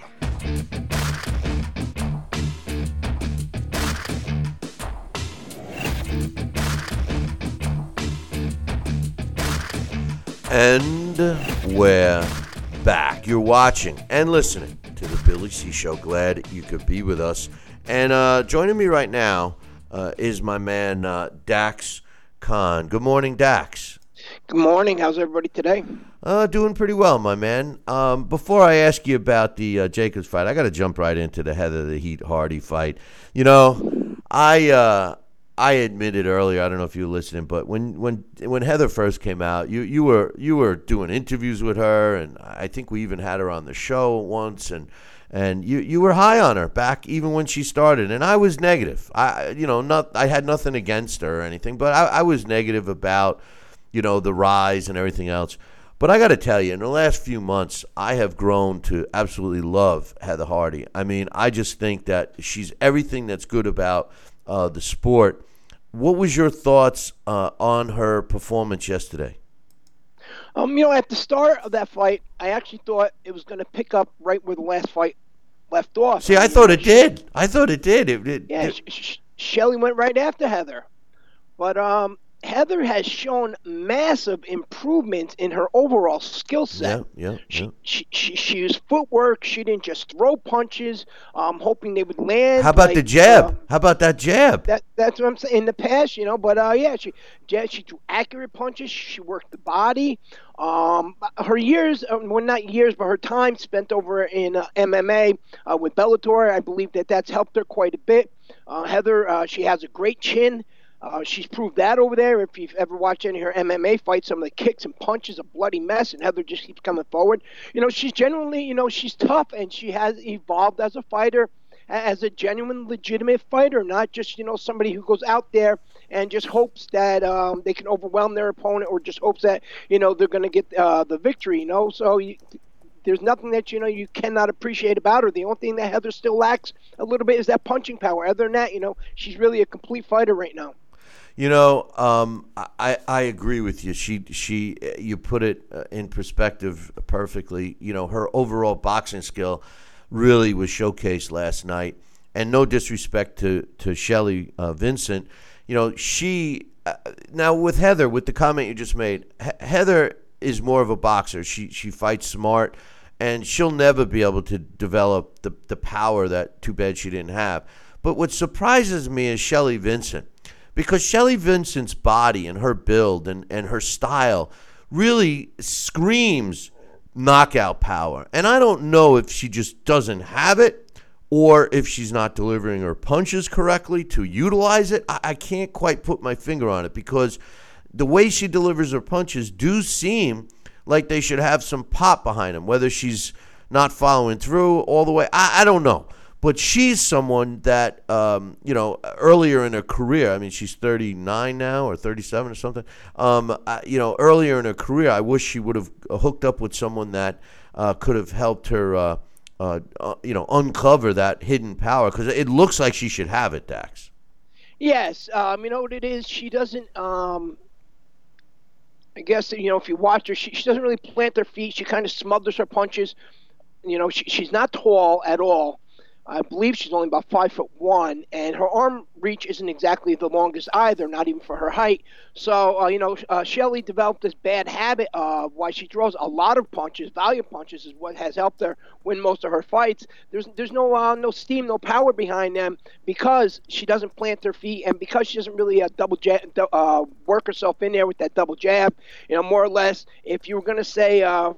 And we're back. You're watching and listening to the Billy C Show. Glad you could be with us. And uh, joining me right now uh, is my man uh, Dax Khan. Good morning, Dax. Good morning. How's everybody today? Uh, doing pretty well, my man. Um, before I ask you about the uh, Jacobs fight, I got to jump right into the Heather the Heat Hardy fight. You know, I uh, I admitted earlier. I don't know if you were listening, but when when when Heather first came out, you you were you were doing interviews with her, and I think we even had her on the show once, and. And you, you were high on her back even when she started, and I was negative. I you know not I had nothing against her or anything, but I, I was negative about you know, the rise and everything else. But I got to tell you, in the last few months, I have grown to absolutely love Heather Hardy. I mean, I just think that she's everything that's good about uh, the sport. What was your thoughts uh, on her performance yesterday? Um, you know, at the start of that fight, I actually thought it was going to pick up right where the last fight left off. See, I thought it did. I thought it did. It, it, Yeah, it- Sh- Sh- Shelly went right after Heather, but um, Heather has shown massive improvements in her overall skill set. yeah, yeah, She, yeah. she, she, she used footwork. She didn't just throw punches, um, hoping they would land. How about the jab? uh, How about that jab? That that's what I'm saying in the past, you know. But uh, yeah, she she threw accurate punches. She worked the body. Um, her years, uh, well, not years, but her time spent over in uh, MMA uh, with Bellator, I believe that that's helped her quite a bit. Uh, Heather, uh, she has a great chin. Uh, she's proved that over there. If you've ever watched any of her MMA fights, some of the kicks and punches, a bloody mess, and Heather just keeps coming forward. You know, she's genuinely, you know, she's tough, and she has evolved as a fighter as a genuine, legitimate fighter, not just you know somebody who goes out there and just hopes that um, they can overwhelm their opponent, or just hopes that you know they're going to get uh, the victory. You know, so you, there's nothing that you know you cannot appreciate about her. The only thing that Heather still lacks a little bit is that punching power. Other than that, you know, she's really a complete fighter right now. You know, um, I I agree with you. She she you put it uh, in perspective perfectly. You know, her overall boxing skill really was showcased last night. And no disrespect to to Shelly uh, Vincent, you know she uh, now with Heather with the comment you just made. He- Heather is more of a boxer. She she fights smart, and she'll never be able to develop the the power that too bad she didn't have. But what surprises me is Shelly Vincent because Shelly Vincent's body and her build and, and her style really screams knockout power. And I don't know if she just doesn't have it or if she's not delivering her punches correctly to utilize it. I, I can't quite put my finger on it because the way she delivers her punches do seem like they should have some pop behind them, whether she's not following through all the way. I, I don't know. But she's someone that, um, you know, earlier in her career, I mean, she's 39 now or 37 or something. Um, I, you know, earlier in her career, I wish she would have hooked up with someone that uh, could have helped her, uh, uh, uh, you know, uncover that hidden power because it looks like she should have it, Dax. Yes, um, you know what it is. She doesn't. Um, I guess you know if you watch her, she, she doesn't really plant her feet. She kind of smothers her punches. You know, she, she's not tall at all. I believe she's only about five foot one, and her arm reach isn't exactly the longest either, not even for her height. So, uh, you know, uh, Shelley developed this bad habit of why she throws a lot of punches. Value punches is what has helped her win most of her fights. There's there's no uh, no steam, no power behind them because she doesn't plant her feet, and because she doesn't really uh, double jab, uh, work herself in there with that double jab. You know, more or less, if you were going to say. Uh,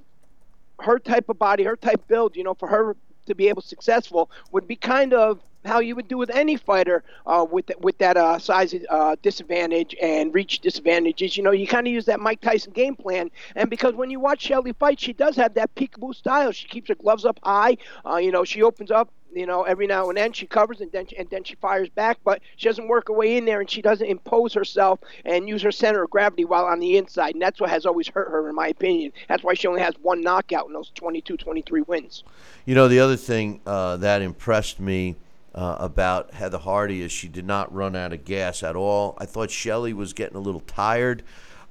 her type of body, her type build, you know, for her to be able successful would be kind of how you would do with any fighter uh, with with that uh, size uh, disadvantage and reach disadvantages. You know, you kind of use that Mike Tyson game plan. And because when you watch Shelly fight, she does have that peekaboo style. She keeps her gloves up high. Uh, you know, she opens up. You know, every now and then she covers and then and then she fires back, but she doesn't work her way in there and she doesn't impose herself and use her center of gravity while on the inside. And that's what has always hurt her, in my opinion. That's why she only has one knockout in those 22, 23 wins. You know, the other thing uh, that impressed me uh, about Heather Hardy is she did not run out of gas at all. I thought Shelly was getting a little tired.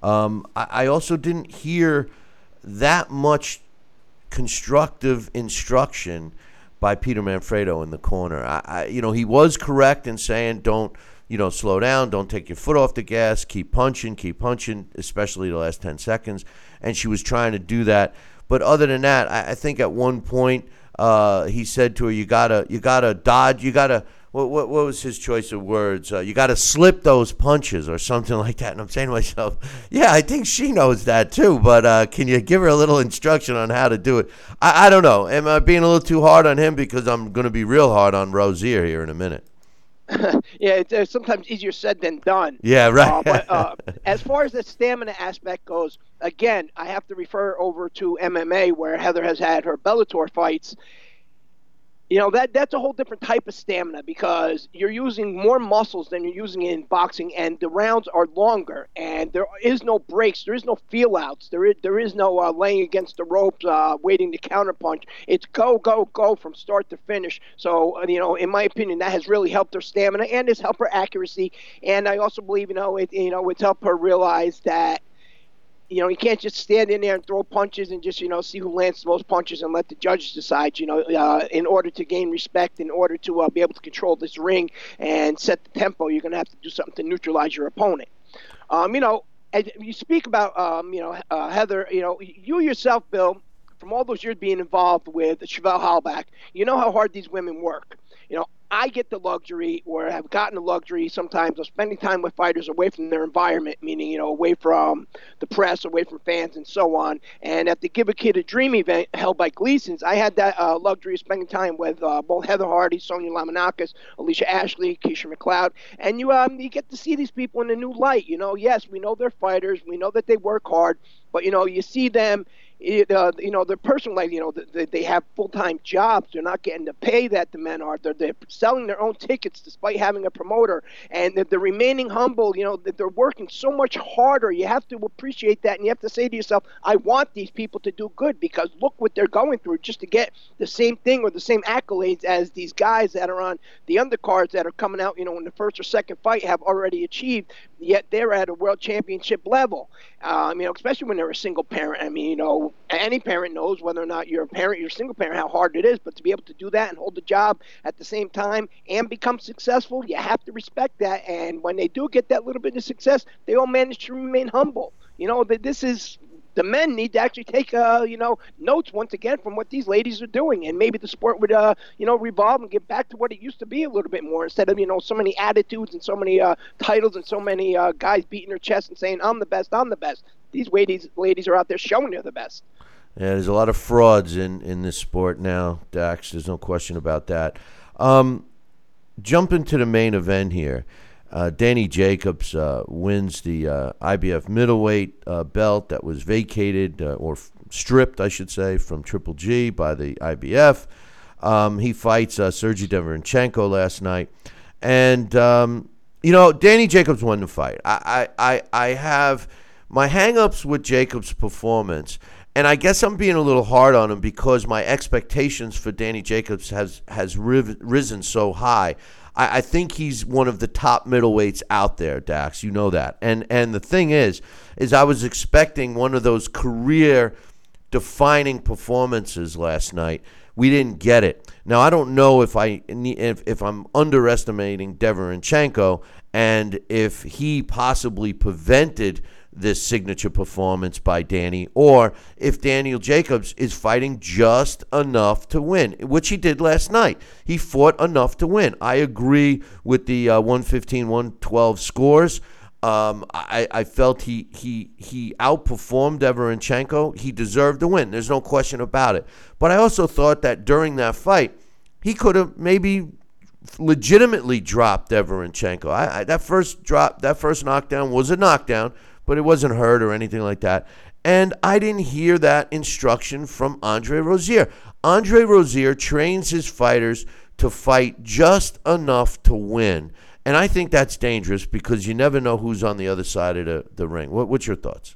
Um, I, I also didn't hear that much constructive instruction by Peter Manfredo in the corner. I, I, you know, he was correct in saying don't, you know, slow down, don't take your foot off the gas, keep punching, keep punching, especially the last ten seconds. And she was trying to do that. But other than that, I, I think at one point uh, he said to her, "You gotta, you gotta dodge, you gotta." What, what, what was his choice of words? Uh, you got to slip those punches or something like that. And I'm saying to myself, yeah, I think she knows that too. But uh, can you give her a little instruction on how to do it? I, I don't know. Am I being a little too hard on him because I'm going to be real hard on Rozier here in a minute? yeah, it's uh, sometimes easier said than done. Yeah, right. Uh, but uh, as far as the stamina aspect goes, again, I have to refer over to MMA where Heather has had her Bellator fights, you know that that's a whole different type of stamina because you're using more muscles than you're using in boxing and the rounds are longer and there is no breaks there is no feel outs there is there is no uh, laying against the ropes uh, waiting to counterpunch. It's go go go from start to finish. So uh, you know in my opinion that has really helped her stamina and has helped her accuracy. And I also believe you know it you know it's helped her realize that you know, you can't just stand in there and throw punches and just, you know, see who lands the most punches and let the judges decide, you know, uh, in order to gain respect, in order to uh, be able to control this ring and set the tempo, you're going to have to do something to neutralize your opponent. Um, you know, you speak about, um, you know, uh, Heather, you know, you yourself, Bill, from all those years being involved with Chevelle Hallback, you know how hard these women work. You know, I get the luxury, or have gotten the luxury sometimes of spending time with fighters away from their environment, meaning, you know, away from the press, away from fans, and so on. And at the Give a Kid a Dream event held by Gleason's, I had that uh, luxury of spending time with uh, both Heather Hardy, Sonya Lamonakis, Alicia Ashley, Keisha McLeod. And you, um, you get to see these people in a new light. You know, yes, we know they're fighters, we know that they work hard, but, you know, you see them it, uh, you know, their personal life, you know, they, they have full time jobs. They're not getting the pay that the men are. They're, they're selling their own tickets despite having a promoter. And they're, they're remaining humble. You know, they're working so much harder. You have to appreciate that. And you have to say to yourself, I want these people to do good because look what they're going through just to get the same thing or the same accolades as these guys that are on the undercards that are coming out, you know, in the first or second fight have already achieved. Yet they're at a world championship level. Um, you know, especially when they're a single parent. I mean, you know, any parent knows whether or not you're a parent, you're a single parent, how hard it is. But to be able to do that and hold the job at the same time and become successful, you have to respect that. And when they do get that little bit of success, they all manage to remain humble. You know, that this is the men need to actually take uh, you know notes once again from what these ladies are doing, and maybe the sport would uh, you know revolve and get back to what it used to be a little bit more instead of you know so many attitudes and so many uh, titles and so many uh, guys beating their chest and saying I'm the best, I'm the best. These ladies ladies are out there showing they're the best. Yeah, there's a lot of frauds in, in this sport now, Dax. There's no question about that. Um, jump into the main event here. Uh, Danny Jacobs uh, wins the uh, IBF middleweight uh, belt that was vacated uh, or f- stripped, I should say, from Triple G by the IBF. Um, he fights uh, Sergiy Derevyanchenko last night, and um, you know Danny Jacobs won the fight. I I, I, I have my hangups with Jacobs' performance. And I guess I'm being a little hard on him because my expectations for Danny Jacobs has has risen so high. I, I think he's one of the top middleweights out there, Dax. You know that. And and the thing is, is I was expecting one of those career defining performances last night. We didn't get it. Now I don't know if I if, if I'm underestimating Derevyanchenko and if he possibly prevented this signature performance by Danny, or if Daniel Jacobs is fighting just enough to win, which he did last night. He fought enough to win. I agree with the uh, 115 112 scores. Um, I, I felt he he he outperformed Deverenchenko. He deserved the win. There's no question about it. But I also thought that during that fight, he could have maybe legitimately dropped Deverenchenko. I, I, that first drop, that first knockdown was a knockdown, but it wasn't hurt or anything like that. And I didn't hear that instruction from Andre Rozier. Andre Rozier trains his fighters to fight just enough to win. And I think that's dangerous because you never know who's on the other side of the, the ring. What, what's your thoughts?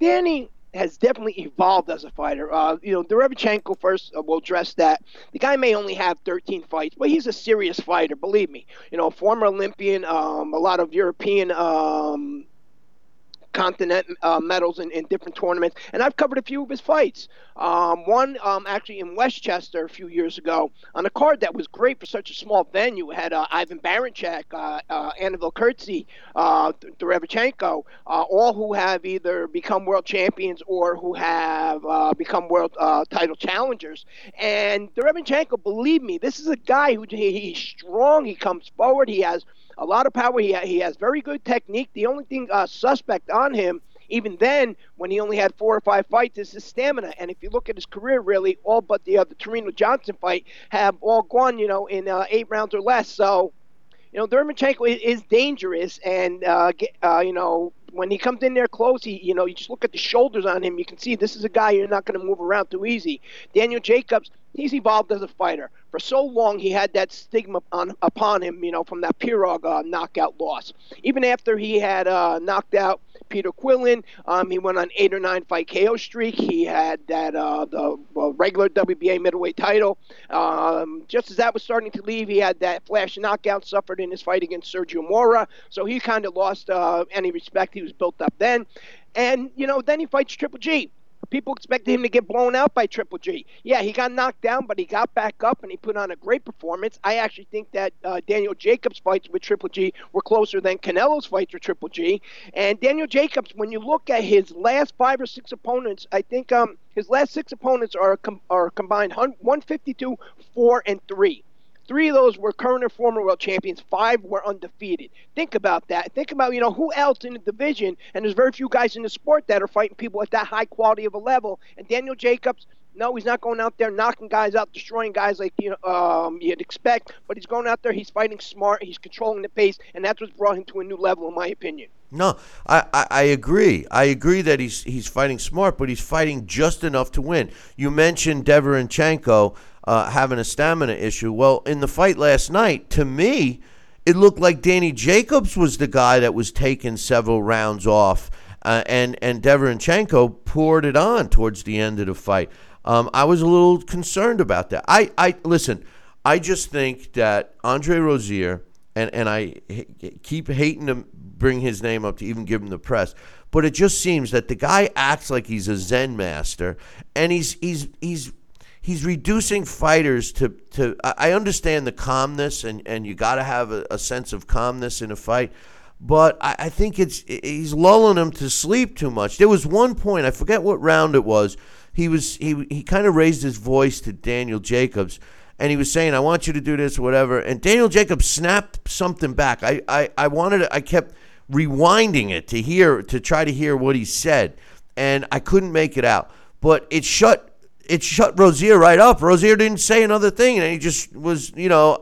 Danny has definitely evolved as a fighter. Uh, you know, Derevchenko first, uh, we'll address that. The guy may only have 13 fights, but he's a serious fighter, believe me. You know, former Olympian, um, a lot of European um, continent uh, medals in, in different tournaments, and I've covered a few of his fights. Um, one um, actually in Westchester a few years ago on a card that was great for such a small venue. Had uh, Ivan Baranchyk, uh, uh, Kurtzy, uh, Derevchenko, uh, all who have either become world champions or who have uh, become world uh, title challengers. And Derevchenko, believe me, this is a guy who he, he's strong. He comes forward. He has a lot of power. He, he has very good technique. The only thing uh, suspect on him, even then, when he only had four or five fights, is his stamina. And if you look at his career, really, all but the uh, the Tureano Johnson fight have all gone, you know, in uh, eight rounds or less. So, you know, Derevchenko is, is dangerous, and uh, get, uh, you know, when he comes in there close, he, you know, you just look at the shoulders on him. You can see this is a guy you're not going to move around too easy. Daniel Jacobs, he's evolved as a fighter. For so long, he had that stigma on, upon him, you know, from that Pirog uh, knockout loss. Even after he had uh, knocked out Peter Quillin, um, he went on eight or nine fight KO streak. He had that uh, the regular WBA middleweight title. Um, just as that was starting to leave, he had that flash knockout suffered in his fight against Sergio Mora. So he kind of lost uh, any respect. He was built up then. And, you know, then he fights Triple G. People expected him to get blown out by Triple G. Yeah, he got knocked down, but he got back up and he put on a great performance. I actually think that uh, Daniel Jacobs' fights with Triple G were closer than Canelo's fights with Triple G. And Daniel Jacobs, when you look at his last five or six opponents, I think um, his last six opponents are com- are combined 152, four and three. Three of those were current or former world champions. Five were undefeated. Think about that. Think about, you know, who else in the division, and there's very few guys in the sport that are fighting people at that high quality of a level. And Daniel Jacobs, no, he's not going out there knocking guys out, destroying guys like you know um, you'd expect. But he's going out there. He's fighting smart. He's controlling the pace, and that's what's brought him to a new level, in my opinion. No, I, I, I, agree. I agree that he's he's fighting smart, but he's fighting just enough to win. You mentioned Deverenchenko uh, having a stamina issue. Well, in the fight last night, to me, it looked like Danny Jacobs was the guy that was taking several rounds off, uh, and and Deverenchenko poured it on towards the end of the fight. Um, I was a little concerned about that. I, I listen. I just think that Andre Rozier and and I keep hating to bring his name up to even give him the press, but it just seems that the guy acts like he's a Zen master, and he's he's he's he's reducing fighters to, to I understand the calmness and, and you got to have a, a, sense of calmness in a fight, but I, I, think it's he's lulling them to sleep too much. There was one point I forget what round it was. He was he he kind of raised his voice to Daniel Jacobs. And he was saying, "I want you to do this, whatever." And Daniel Jacobs snapped something back. I, I, I wanted, to, I kept rewinding it to hear, to try to hear what he said, and I couldn't make it out. But it shut it shut Rozier right up. Rozier didn't say another thing, and he just was, you know,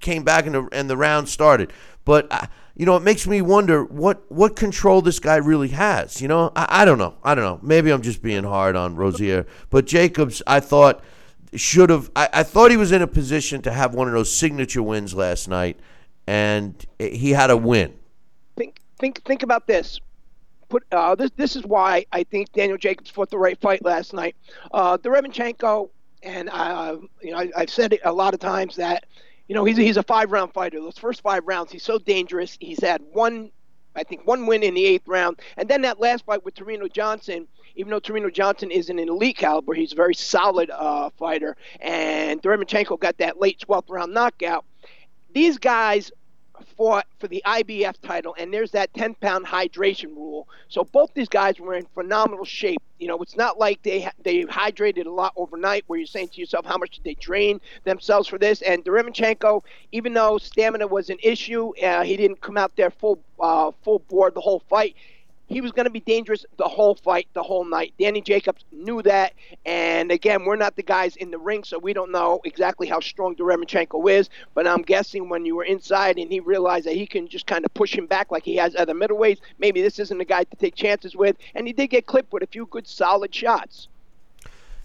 came back and the, and the round started. But you know, it makes me wonder what what control this guy really has. You know, I, I don't know. I don't know. Maybe I'm just being hard on Rozier, but Jacobs, I thought should have. I, I thought he was in a position to have one of those signature wins last night, and he had a win. Think think think about this put uh, this. This is why I think Daniel Jacobs fought the right fight last night. Uh, Derevchenko, and uh, you know, I, have said it a lot of times that you know he's he's a five round fighter. Those first five rounds, he's so dangerous. He's had one, I think, one win in the eighth round, and then that last fight with Tureano Johnson. Even though Tureano Johnson isn't an elite caliber, he's a very solid uh, fighter. And Derevchenko got that late 12th round knockout. These guys fought for the IBF title, and there's that 10 pound hydration rule. So both these guys were in phenomenal shape. You know, it's not like they they hydrated a lot overnight, where you're saying to yourself, how much did they drain themselves for this? And Derevyanchenko, even though stamina was an issue, uh, he didn't come out there full uh, full board the whole fight he was going to be dangerous the whole fight, the whole night. Danny Jacobs knew that. And again, we're not the guys in the ring, so we don't know exactly how strong Derevyanchenko is. But I'm guessing when you were inside and he realized that he can just kind of push him back like he has other middleweights, maybe this isn't a guy to take chances with. And he did get clipped with a few good, solid shots.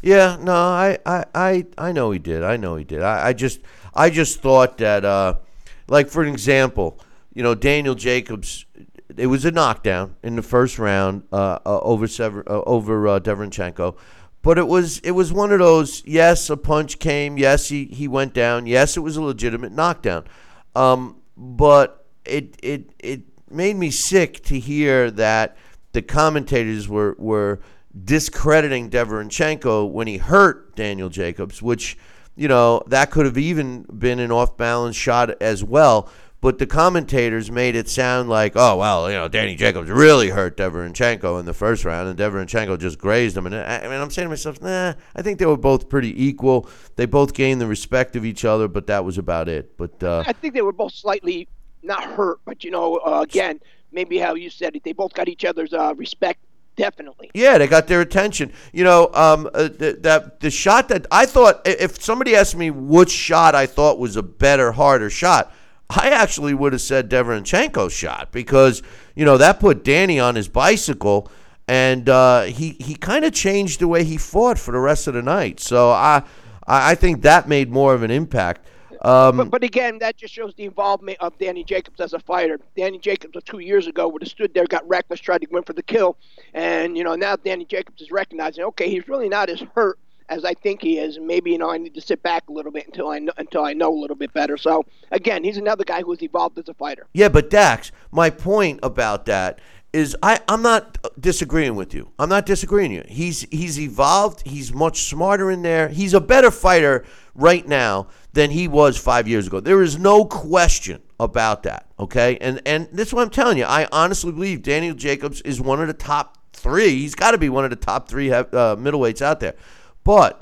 Yeah, no, I, I, I, I know he did. I know he did. I, I just, I just thought that, uh, like for an example, you know, Daniel Jacobs it was a knockdown in the first round uh, uh, over Sever, uh, over uh. But it was it was one of those. Yes, a punch came. Yes, he, he went down. Yes, it was a legitimate knockdown. Um, but it it it made me sick to hear that the commentators were were discrediting Derevyanchenko when he hurt Daniel Jacobs, which you know that could have even been an off balance shot as well but the commentators made it sound like, oh well, you know, Danny Jacobs really hurt Derevyanchenko in the first round, and Derevyanchenko just grazed him. And I, I mean, I'm saying to myself, nah, I think they were both pretty equal. They both gained the respect of each other, but that was about it. But uh, I think they were both slightly not hurt, but you know, uh, again, maybe how you said it, they both got each other's uh, respect definitely. Yeah, they got their attention. You know, um, uh, the, that the shot that I thought, if somebody asked me which shot I thought was a better, harder shot, I actually would have said Derevyanchenko's shot because you know that put Danny on his bicycle, and uh, he he kind of changed the way he fought for the rest of the night. So I I think that made more of an impact. Um, but, but, again, that just shows the involvement of Danny Jacobs as a fighter. Danny Jacobs, two years ago, would have stood there, got reckless, tried to win for the kill, and you know now Danny Jacobs is recognizing, okay, he's really not as hurt as I think he is. Maybe you know I need to sit back a little bit until I know, until I know a little bit better. So again, he's another guy who's evolved as a fighter. Yeah, but Dax, my point about that is I I'm not disagreeing with you. I'm not disagreeing with you. He's he's evolved. He's much smarter in there. He's a better fighter right now than he was 5 years ago. There is no question about that, okay? And and that's what I'm telling you. I honestly believe Daniel Jacobs is one of the top 3. He's got to be one of the top 3 uh, middleweights out there. But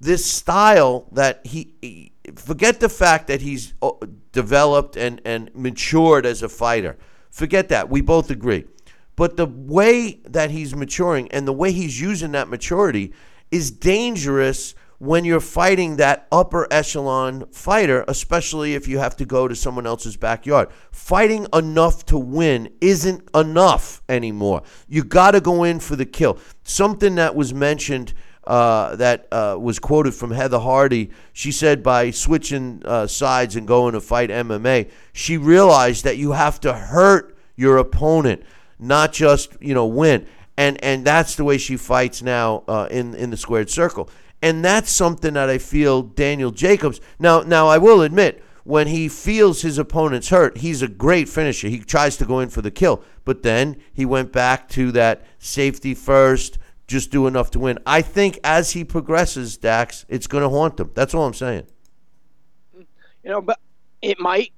this style that he, forget the fact that he's uh, developed and, and matured as a fighter. Forget that. We both agree. But the way that he's maturing and the way he's using that maturity is dangerous when you're fighting that upper echelon fighter, especially if you have to go to someone else's backyard. Fighting enough to win isn't enough anymore. You got to go in for the kill. Something that was mentioned uh, that uh, was quoted from Heather Hardy. She said by switching uh, sides and going to fight MMA, she realized that you have to hurt your opponent, not just you know win. And and that's the way she fights now uh, in in the squared circle. And that's something that I feel Daniel Jacobs. Now now I will admit when he feels his opponent's hurt, he's a great finisher. He tries to go in for the kill, but then he went back to that safety first just do enough to win. I think as he progresses, Dax, it's going to haunt him. That's all I'm saying. You know, but it might.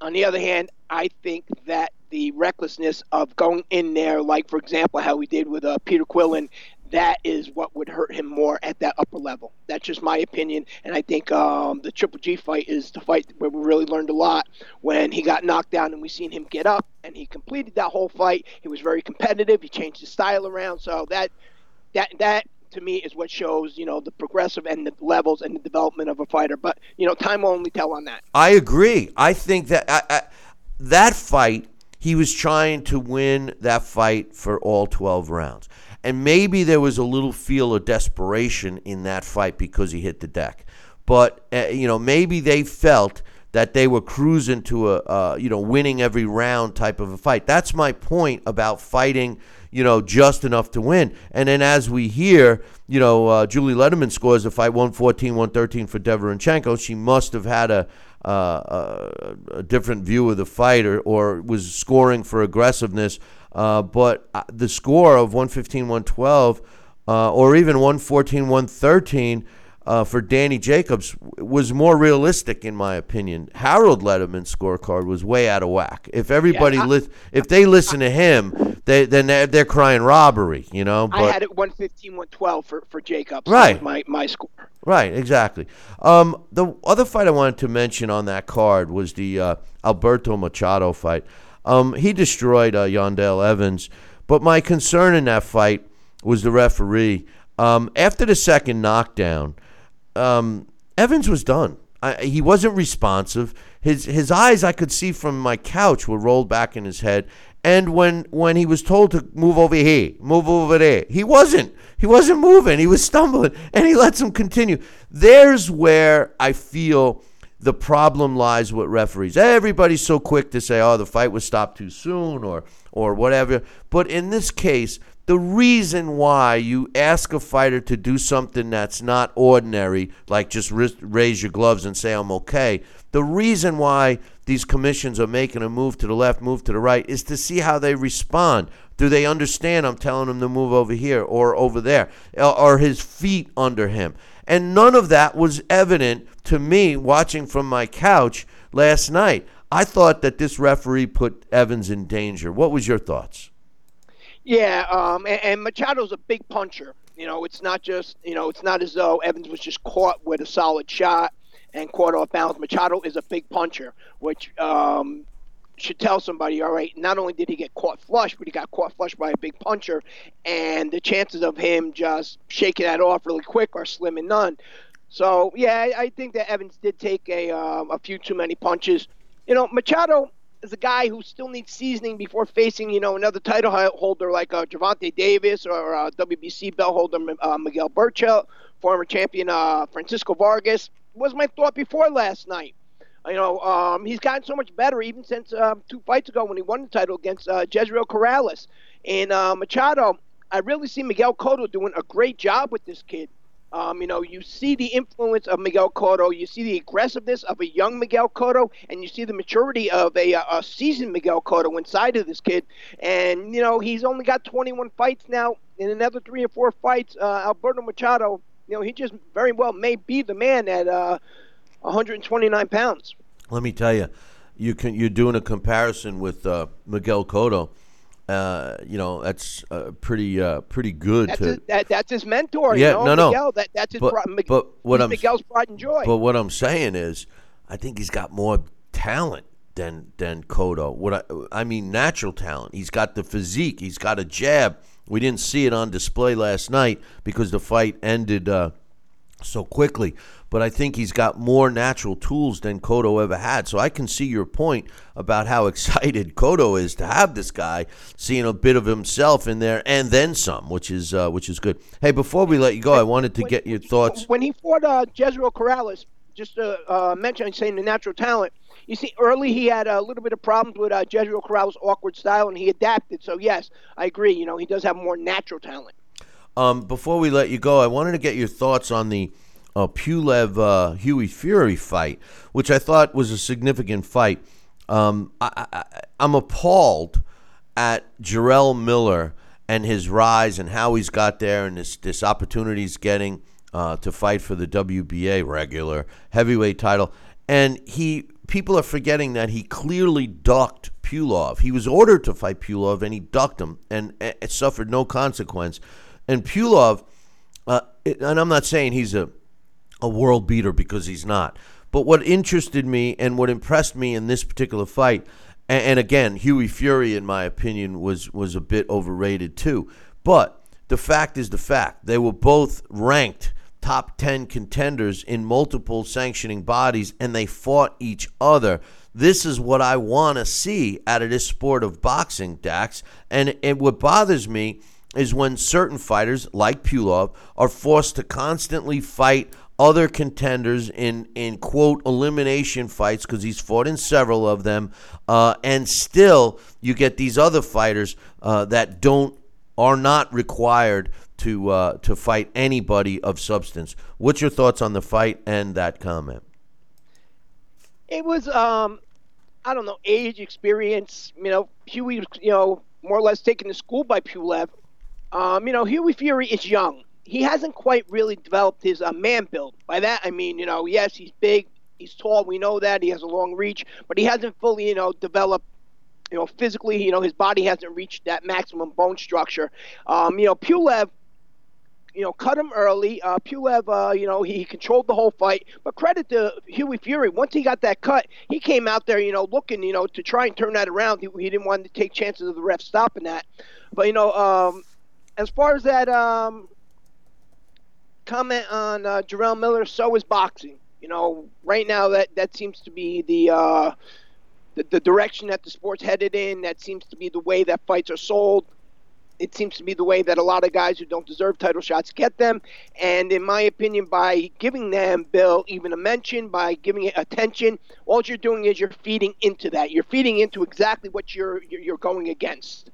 On the other hand, I think that the recklessness of going in there, like for example, how we did with uh, Peter Quillin, that is what would hurt him more at that upper level. That's just my opinion, and I think um, the Triple G fight is the fight where we really learned a lot when he got knocked down and we seen him get up and he completed that whole fight. He was very competitive. He changed his style around, so that that that to me is what shows you know the progressive and the levels and the development of a fighter. But you know, time will only tell on that. I agree. I think that I, I, that fight he was trying to win that fight for all 12 rounds. And maybe there was a little feel of desperation in that fight because he hit the deck. But uh, you know, maybe they felt that they were cruising to a uh, you know winning every round type of a fight. That's my point about fighting you know, just enough to win. And then as we hear, you know, uh, Julie Lederman scores a fight 114 113 for Derevyanchenko. She must have had a, uh, a, a, different view of the fight or, or was scoring for aggressiveness. Uh, but uh, the score of 115 112 uh, or even 114 113 uh, for Danny Jacobs, was more realistic in my opinion. Harold Lederman's scorecard was way out of whack. If everybody Yeah, I- lis- if they listen to him, they then they're, they're crying robbery, you know. But I had it 115, 112 for for Jacobs. Right. my my score. Right, exactly. Um, the other fight I wanted to mention on that card was the uh, Alberto Machado fight. Um, he destroyed uh, Yuandale Evans, but my concern in that fight was the referee. Um, after the second knockdown, um, Evans was done. I, he wasn't responsive. His his eyes, I could see from my couch, were rolled back in his head. And when when he was told to move over here, move over there, he wasn't. He wasn't moving. He was stumbling, and he lets him continue. There's where I feel the problem lies with referees. Everybody's so quick to say, "Oh, the fight was stopped too soon," or or whatever. But in this case, the reason why you ask a fighter to do something that's not ordinary, like just raise your gloves and say, I'm okay, the reason why these commissions are making a move to the left, move to the right, is to see how they respond. Do they understand I'm telling them to move over here or over there? Are his feet under him? And none of that was evident to me watching from my couch last night. I thought that this referee put Evans in danger. What was your thoughts? Yeah, um, and, and Machado's a big puncher. You know, it's not just you know, it's not as though Evans was just caught with a solid shot and caught off balance. Machado is a big puncher, which um, should tell somebody, all right, not only did he get caught flush, but he got caught flush by a big puncher, and the chances of him just shaking that off really quick are slim and none. So yeah, I, think that Evans did take a um, a few too many punches. You know, Machado is a guy who still needs seasoning before facing, you know, another title holder like uh, Gervonta Davis or uh, WBC belt holder uh, Miguel Berchelt, former champion uh, Francisco Vargas. Was my thought before last night. You know, um, he's gotten so much better even since um, two fights ago when he won the title against uh, Jezreel Corrales. And uh, Machado, I really see Miguel Cotto doing a great job with this kid. Um, you know, you see the influence of Miguel Cotto, you see the aggressiveness of a young Miguel Cotto, and you see the maturity of a, a seasoned Miguel Cotto inside of this kid. And you know, he's only got 21 fights now. In another three or four fights, uh, Alberto Machado, you know, he just very well may be the man that. uh, 129 pounds. Let me tell you, you can you're doing a comparison with uh, Miguel Cotto. Uh, you know that's uh, pretty uh, pretty good That's to. his, that, that's his mentor. Yeah, you know, no, no. Miguel, that, that's his. But- Mig- but what I'm- Miguel's pride and joy. But what I'm saying is, I think he's got more talent than than Cotto. What I I mean, natural talent. He's got the physique. He's got a jab. We didn't see it on display last night because the fight ended uh, so quickly. But I think he's got more natural tools than Cotto ever had. So I can see your point about how excited Cotto is to have this guy, seeing a bit of himself in there and then some, which is uh, which is good. Hey, before we let you go, I wanted to When- get your thoughts. When he fought uh, Jezreel Corrales, just to uh, mention, saying the natural talent. You see, early he had a little bit of problems with uh, Jezreel Corrales' awkward style, and he adapted. So yes, I agree. You know, he does have more natural talent. Um, before we let you go, I wanted to get your thoughts on the uh, Pulev uh, Hughie Fury fight, which I thought was a significant fight. Um, I, I'm appalled at Jarrell Miller and his rise and how he's got there and this this opportunity he's getting uh, to fight for the WBA regular heavyweight title. And he people are forgetting that he clearly ducked Pulev. He was ordered to fight Pulev and he ducked him and it suffered no consequence. And Pulev, uh, and I'm not saying he's a a world beater because he's not. But what interested me and what impressed me in this particular fight, and, again, Hughie Fury, in my opinion, was was a bit overrated too. But the fact is the fact. They were both ranked top 10 contenders in multiple sanctioning bodies and they fought each other. This is what I want to see out of this sport of boxing, Dax. And, and what bothers me is when certain fighters like Pulev are forced to constantly fight other contenders in in quote elimination fights because he's fought in several of them, uh, and still you get these other fighters uh, that don't are not required to uh, to fight anybody of substance. What's your thoughts on the fight and that comment? It was, um, I don't know, age, experience. You know, Hughie, you know, more or less taken to school by Pulev. Um, you know, Hughie Fury is young. He hasn't quite really developed his uh, man build. By that I mean, you know, yes, he's big, he's tall, we know that he has a long reach, but he hasn't fully, you know, developed. You know, physically, you know, his body hasn't reached that maximum bone structure. Um, you know, Pulev, you know, cut him early. Uh, Pulev, uh, you know, he, controlled the whole fight. But credit to Hughie Fury. Once he got that cut, he came out there, you know, looking, you know, to try and turn that around. He, he didn't want to take chances of the ref stopping that. But you know, um, as far as that um, comment on uh, Jarrell Miller, so is boxing. You know, right now that that seems to be the, uh, the the direction that the sport's headed in. That seems to be the way that fights are sold. It seems to be the way that a lot of guys who don't deserve title shots get them. And in my opinion, by giving them, Bill, even a mention, by giving it attention, all you're doing is you're feeding into that. You're feeding into exactly what you're you're going against.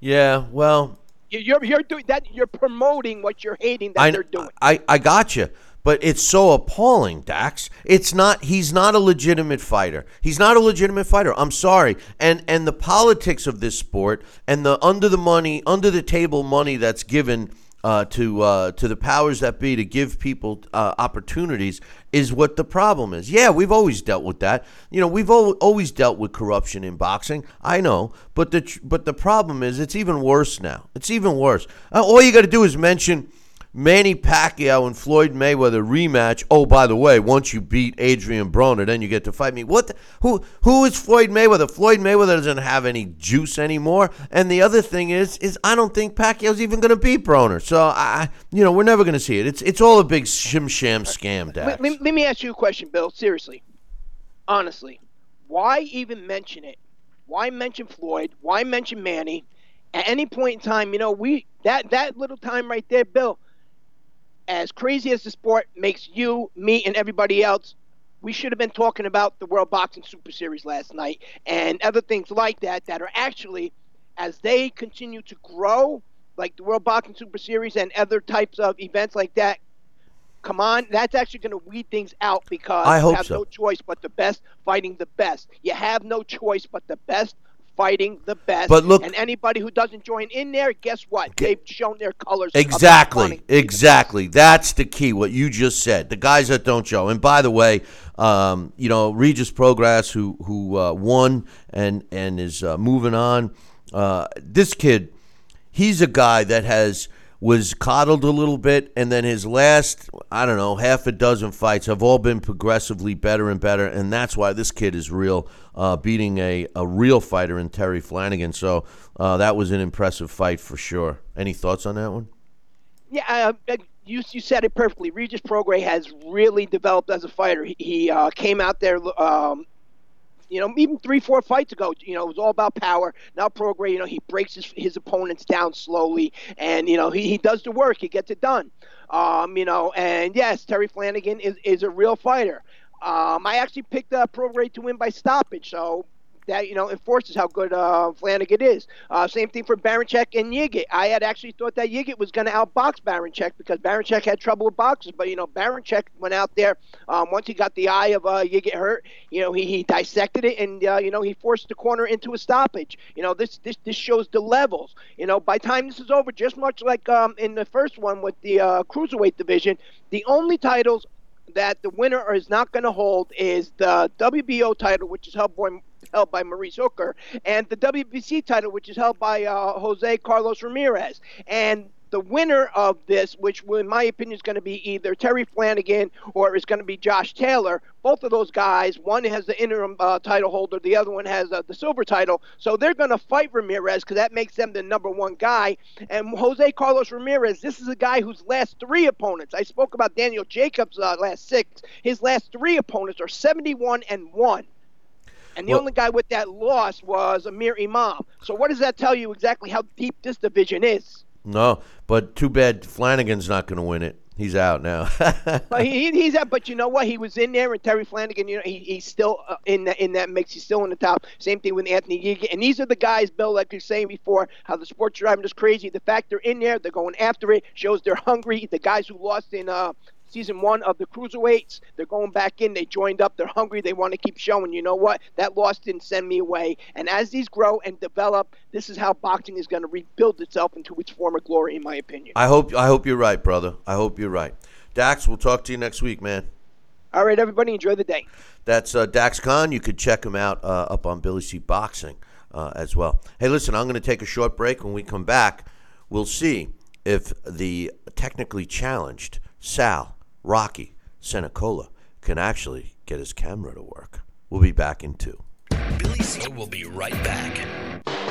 Yeah, well, you're you're doing that. You're promoting what you're hating that I, they're doing. I, I got you. But it's so appalling, Dax. It's not. He's not a legitimate fighter. He's not a legitimate fighter. I'm sorry. And and the politics of this sport and the under the money, under the table money that's given uh, to uh, to the powers that be to give people uh, opportunities is what the problem is. Yeah, we've always dealt with that. You know, we've al- always dealt with corruption in boxing. I know, but the tr- but the problem is it's even worse now. It's even worse. Uh, all you got to do is mention Manny Pacquiao and Floyd Mayweather rematch. Oh, by the way, once you beat Adrian Broner, then you get to fight me. What? The, who? Who is Floyd Mayweather? Floyd Mayweather doesn't have any juice anymore. And the other thing is, is I don't think Pacquiao's even going to beat Broner. So I, you know, we're never going to see it. It's it's all a big shim sham scam, Dax. Let, let, let me ask you a question, Bill. Seriously, honestly, why even mention it? Why mention Floyd? Why mention Manny? At any point in time, you know, we that that little time right there, Bill as crazy as the sport makes you, me, and everybody else, we should have been talking about the World Boxing Super Series last night and other things like that that are actually, as they continue to grow, like the World Boxing Super Series and other types of events like that. Come on, that's actually going to weed things out because I you have so. no choice but the best fighting the best. You have no choice but the best fighting the best. But look- and anybody who doesn't join in there, guess what? They've shown their colors. Exactly, wanting to be the exactly. That's the key. What you just said. The guys that don't show. And by the way, um, you know Regis Prograis, who who uh, won and and is uh, moving on. Uh, this kid, he's a guy that has was coddled a little bit, and then his last I don't know half a dozen fights have all been progressively better and better, and that's why this kid is real, uh, beating a a real fighter in Terry Flanagan. So uh, that was an impressive fight for sure. Any thoughts on that one? Yeah, uh, you you said it perfectly. Regis Prograis has really developed as a fighter. He, he uh, came out there, um, you know, even three, four fights ago. You know, it was all about power. Now Prograis, you know, he breaks his, his opponents down slowly, and you know, he, he does the work. He gets it done. Um, you know, and yes, Terry Flanagan is, is a real fighter. Um, I actually picked uh, Prograis to win by stoppage, so that you know enforces how good uh, Flanagan is. Uh, same thing for Baranchyk and Yigit. I had actually thought that Yigit was going to outbox Baranchyk because Baranchyk had trouble with boxers, but you know Baranchyk went out there um, once he got the eye of uh, Yigit hurt. You know he, he dissected it and uh, you know he forced the corner into a stoppage. You know this this this shows the levels. You know by time this is over, just much like um, in the first one with the uh, cruiserweight division, the only titles that the winner is not going to hold is the WBO title, which is held held by Maurice Hooker, and the WBC title, which is held by uh, Jose Carlos Ramirez. And the winner of this, which in my opinion is going to be either Terry Flanagan or it's going to be Josh Taylor. Both of those guys, one has the interim uh, title holder, the other one has uh, the silver title. So they're going to fight Ramirez because that makes them the number one guy. And Jose Carlos Ramirez, this is a guy whose last three opponents, I spoke about Daniel Jacobs' uh, last six, his last three opponents are 71 and 1. And the Well- only guy with that loss was Amir Imam. So what does that tell you exactly how deep this division is? No, but too bad Flanagan's not going to win it. He's out now. But he, he's out. But you know what? He was in there, and Terry Flanagan. You know, he, he's still uh, in that in that mix. He's still in the top. Same thing with Anthony Yigit. And these are the guys, Bill, like you're saying before, how the sports driving is crazy. The fact they're in there, they're going after it, shows they're hungry. The guys who lost in uh, season one of the cruiserweights. They're going back in. They joined up. They're hungry. They want to keep showing. You know what? That loss didn't send me away. And as these grow and develop, this is how boxing is going to rebuild itself into its former glory, in my opinion. I hope I hope you're right, brother. I hope you're right. Dax, we'll talk to you next week, man. All right, everybody, enjoy the day. That's uh, Dax Khan. You could check him out uh, up on Billy C Boxing uh, as well. Hey, listen, I'm going to take a short break. When we come back, we'll see if the technically challenged Sal Rocky Senecola can actually get his camera to work. We'll be back in two. Billy C will be right back.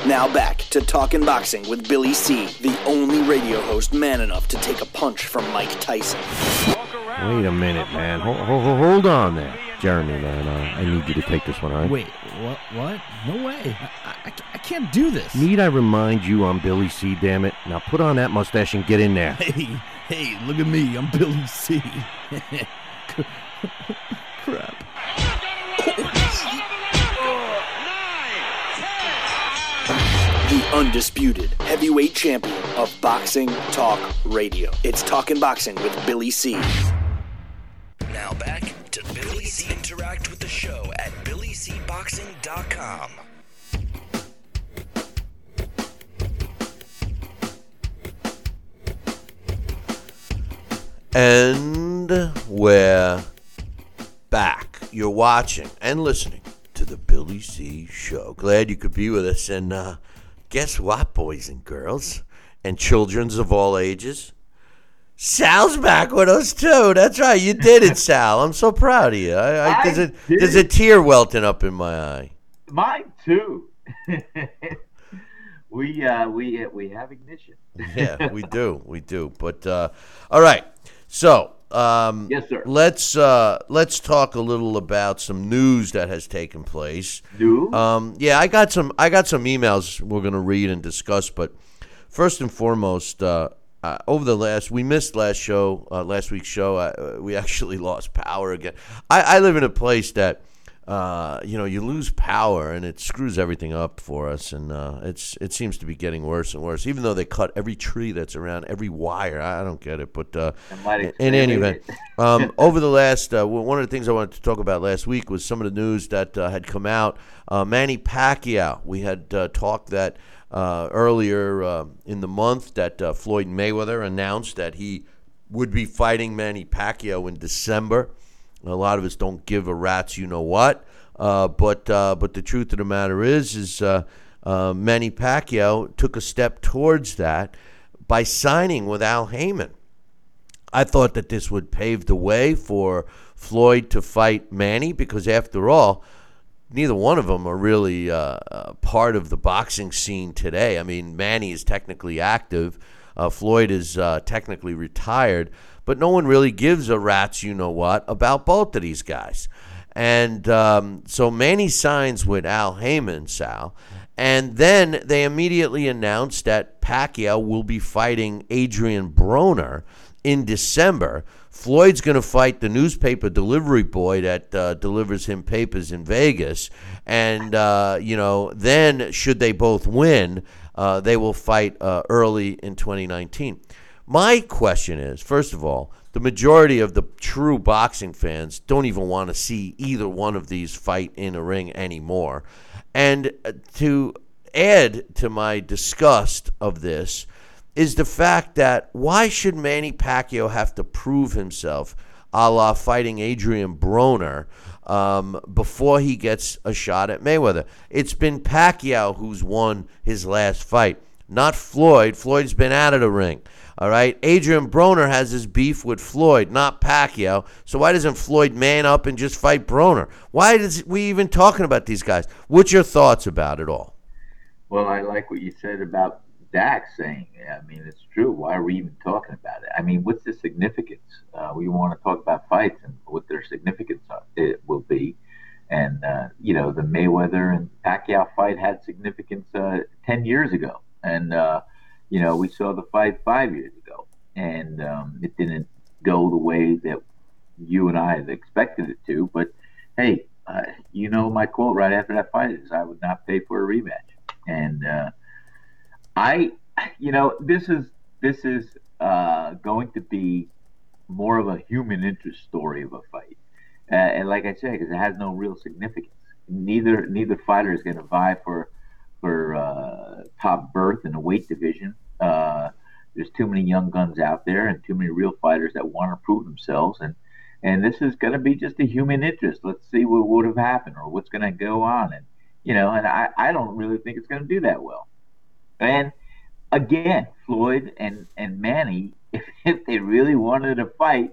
Now back to Talking Boxing with Billy C., the only radio host man enough to take a punch from Mike Tyson. Wait a minute, man. Hold, hold, hold on there. Jeremy, man, uh, I need you to take this one, all right? Wait, what? What? No way. I, I, I can't do this. Need I remind you I'm Billy C, damn it? Now put on that mustache and get in there. Hey, hey, look at me. I'm Billy C. Crap. The undisputed heavyweight champion of Boxing Talk Radio. It's Talking Boxing with Billy C. Now back to Billy C. Interact with the show at BillyCBoxing.com. And we're back. You're watching and listening to the Billy C Show. Glad you could be with us. And uh, guess what, boys and girls, and childrens of all ages? Sal's back with us too. That's right, you did it, Sal. I'm so proud of you. I, I, there's, a, there's a tear welting up in my eye. Mine too. we uh, we we have ignition. yeah, we do, we do. But uh, all right, so um, Yes, sir. Let's uh, let's talk a little about some news that has taken place. Do Um, yeah, I got some. I got some emails we're going to read and discuss. But first and foremost, uh, uh, over the last, we missed last show, uh, last week's show. Uh, we actually lost power again. I, I live in a place that, uh, you know, you lose power and it screws everything up for us, and uh, it's it seems to be getting worse and worse. Even though they cut every tree that's around, every wire, I don't get it. But uh, in, in any event, um, over the last, uh, one of the things I wanted to talk about last week was some of the news that uh, had come out. Uh, Manny Pacquiao, we had uh, talked that uh, earlier uh, in the month that uh, Floyd Mayweather announced that he would be fighting Manny Pacquiao in December. A lot of us don't give a rat's you know what, uh, but uh, but the truth of the matter is is uh, uh, Manny Pacquiao took a step towards that by signing with Al Haymon. I thought that this would pave the way for Floyd to fight Manny because, after all, neither one of them are really uh, uh, part of the boxing scene today. I mean, Manny is technically active, Floyd is technically retired, but no one really gives a rat's you know what about both of these guys. And um, so Manny signs with Al Haymon, Sal. And then they immediately announced that Pacquiao will be fighting Adrien Broner in December. Floyd's going to fight the newspaper delivery boy that uh, delivers him papers in Vegas. And, uh, you know, then should they both win, uh, they will fight uh, early in 2019. My question is first of all, the majority of the true boxing fans don't even want to see either one of these fight in a ring anymore. And uh, to add to my disgust of this is the fact that why should Manny Pacquiao have to prove himself a la fighting Adrien Broner um, before he gets a shot at Mayweather? It's been Pacquiao who's won his last fight, not Floyd. Floyd's been out of the ring. All right. Adrian Broner has his beef with Floyd, not Pacquiao. So why doesn't Floyd man up and just fight Broner? Why is we even talking about these guys? What's your thoughts about it all? Well, I like what you said about Dax saying. I mean, it's true. Why are we even talking about it? I mean, what's the significance? Uh, we want to talk about fights and what their significance are, it will be. And uh, you know, the Mayweather and Pacquiao fight had significance uh, ten years ago, and uh, you know, we saw the fight five years ago, and um, it didn't go the way that you and I had expected it to. But hey, uh, you know, my quote right after that fight is, "I would not pay for a rematch." And uh, I, you know, this is this is uh, going to be more of a human interest story of a fight. Uh, and like I said, because it has no real significance. Neither neither fighter is going to vie for for uh, top berth in the weight division. Uh, there's too many young guns out there and too many real fighters that want to prove themselves. And and this is going to be just a human interest. Let's see what would have happened or what's going to go on. And you know, and I, I don't really think it's going to do that well. And again, Floyd and and Manny, if, if they really wanted to fight,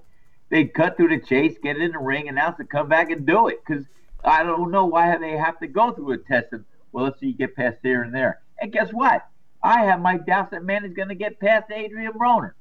they'd cut through the chase, get in the ring, announce it, come back and do it. Because I don't know why they have to go through a test of well, let's see you get past here and there. And guess what? I have my doubts that Manny's going to get past Adrien Broner.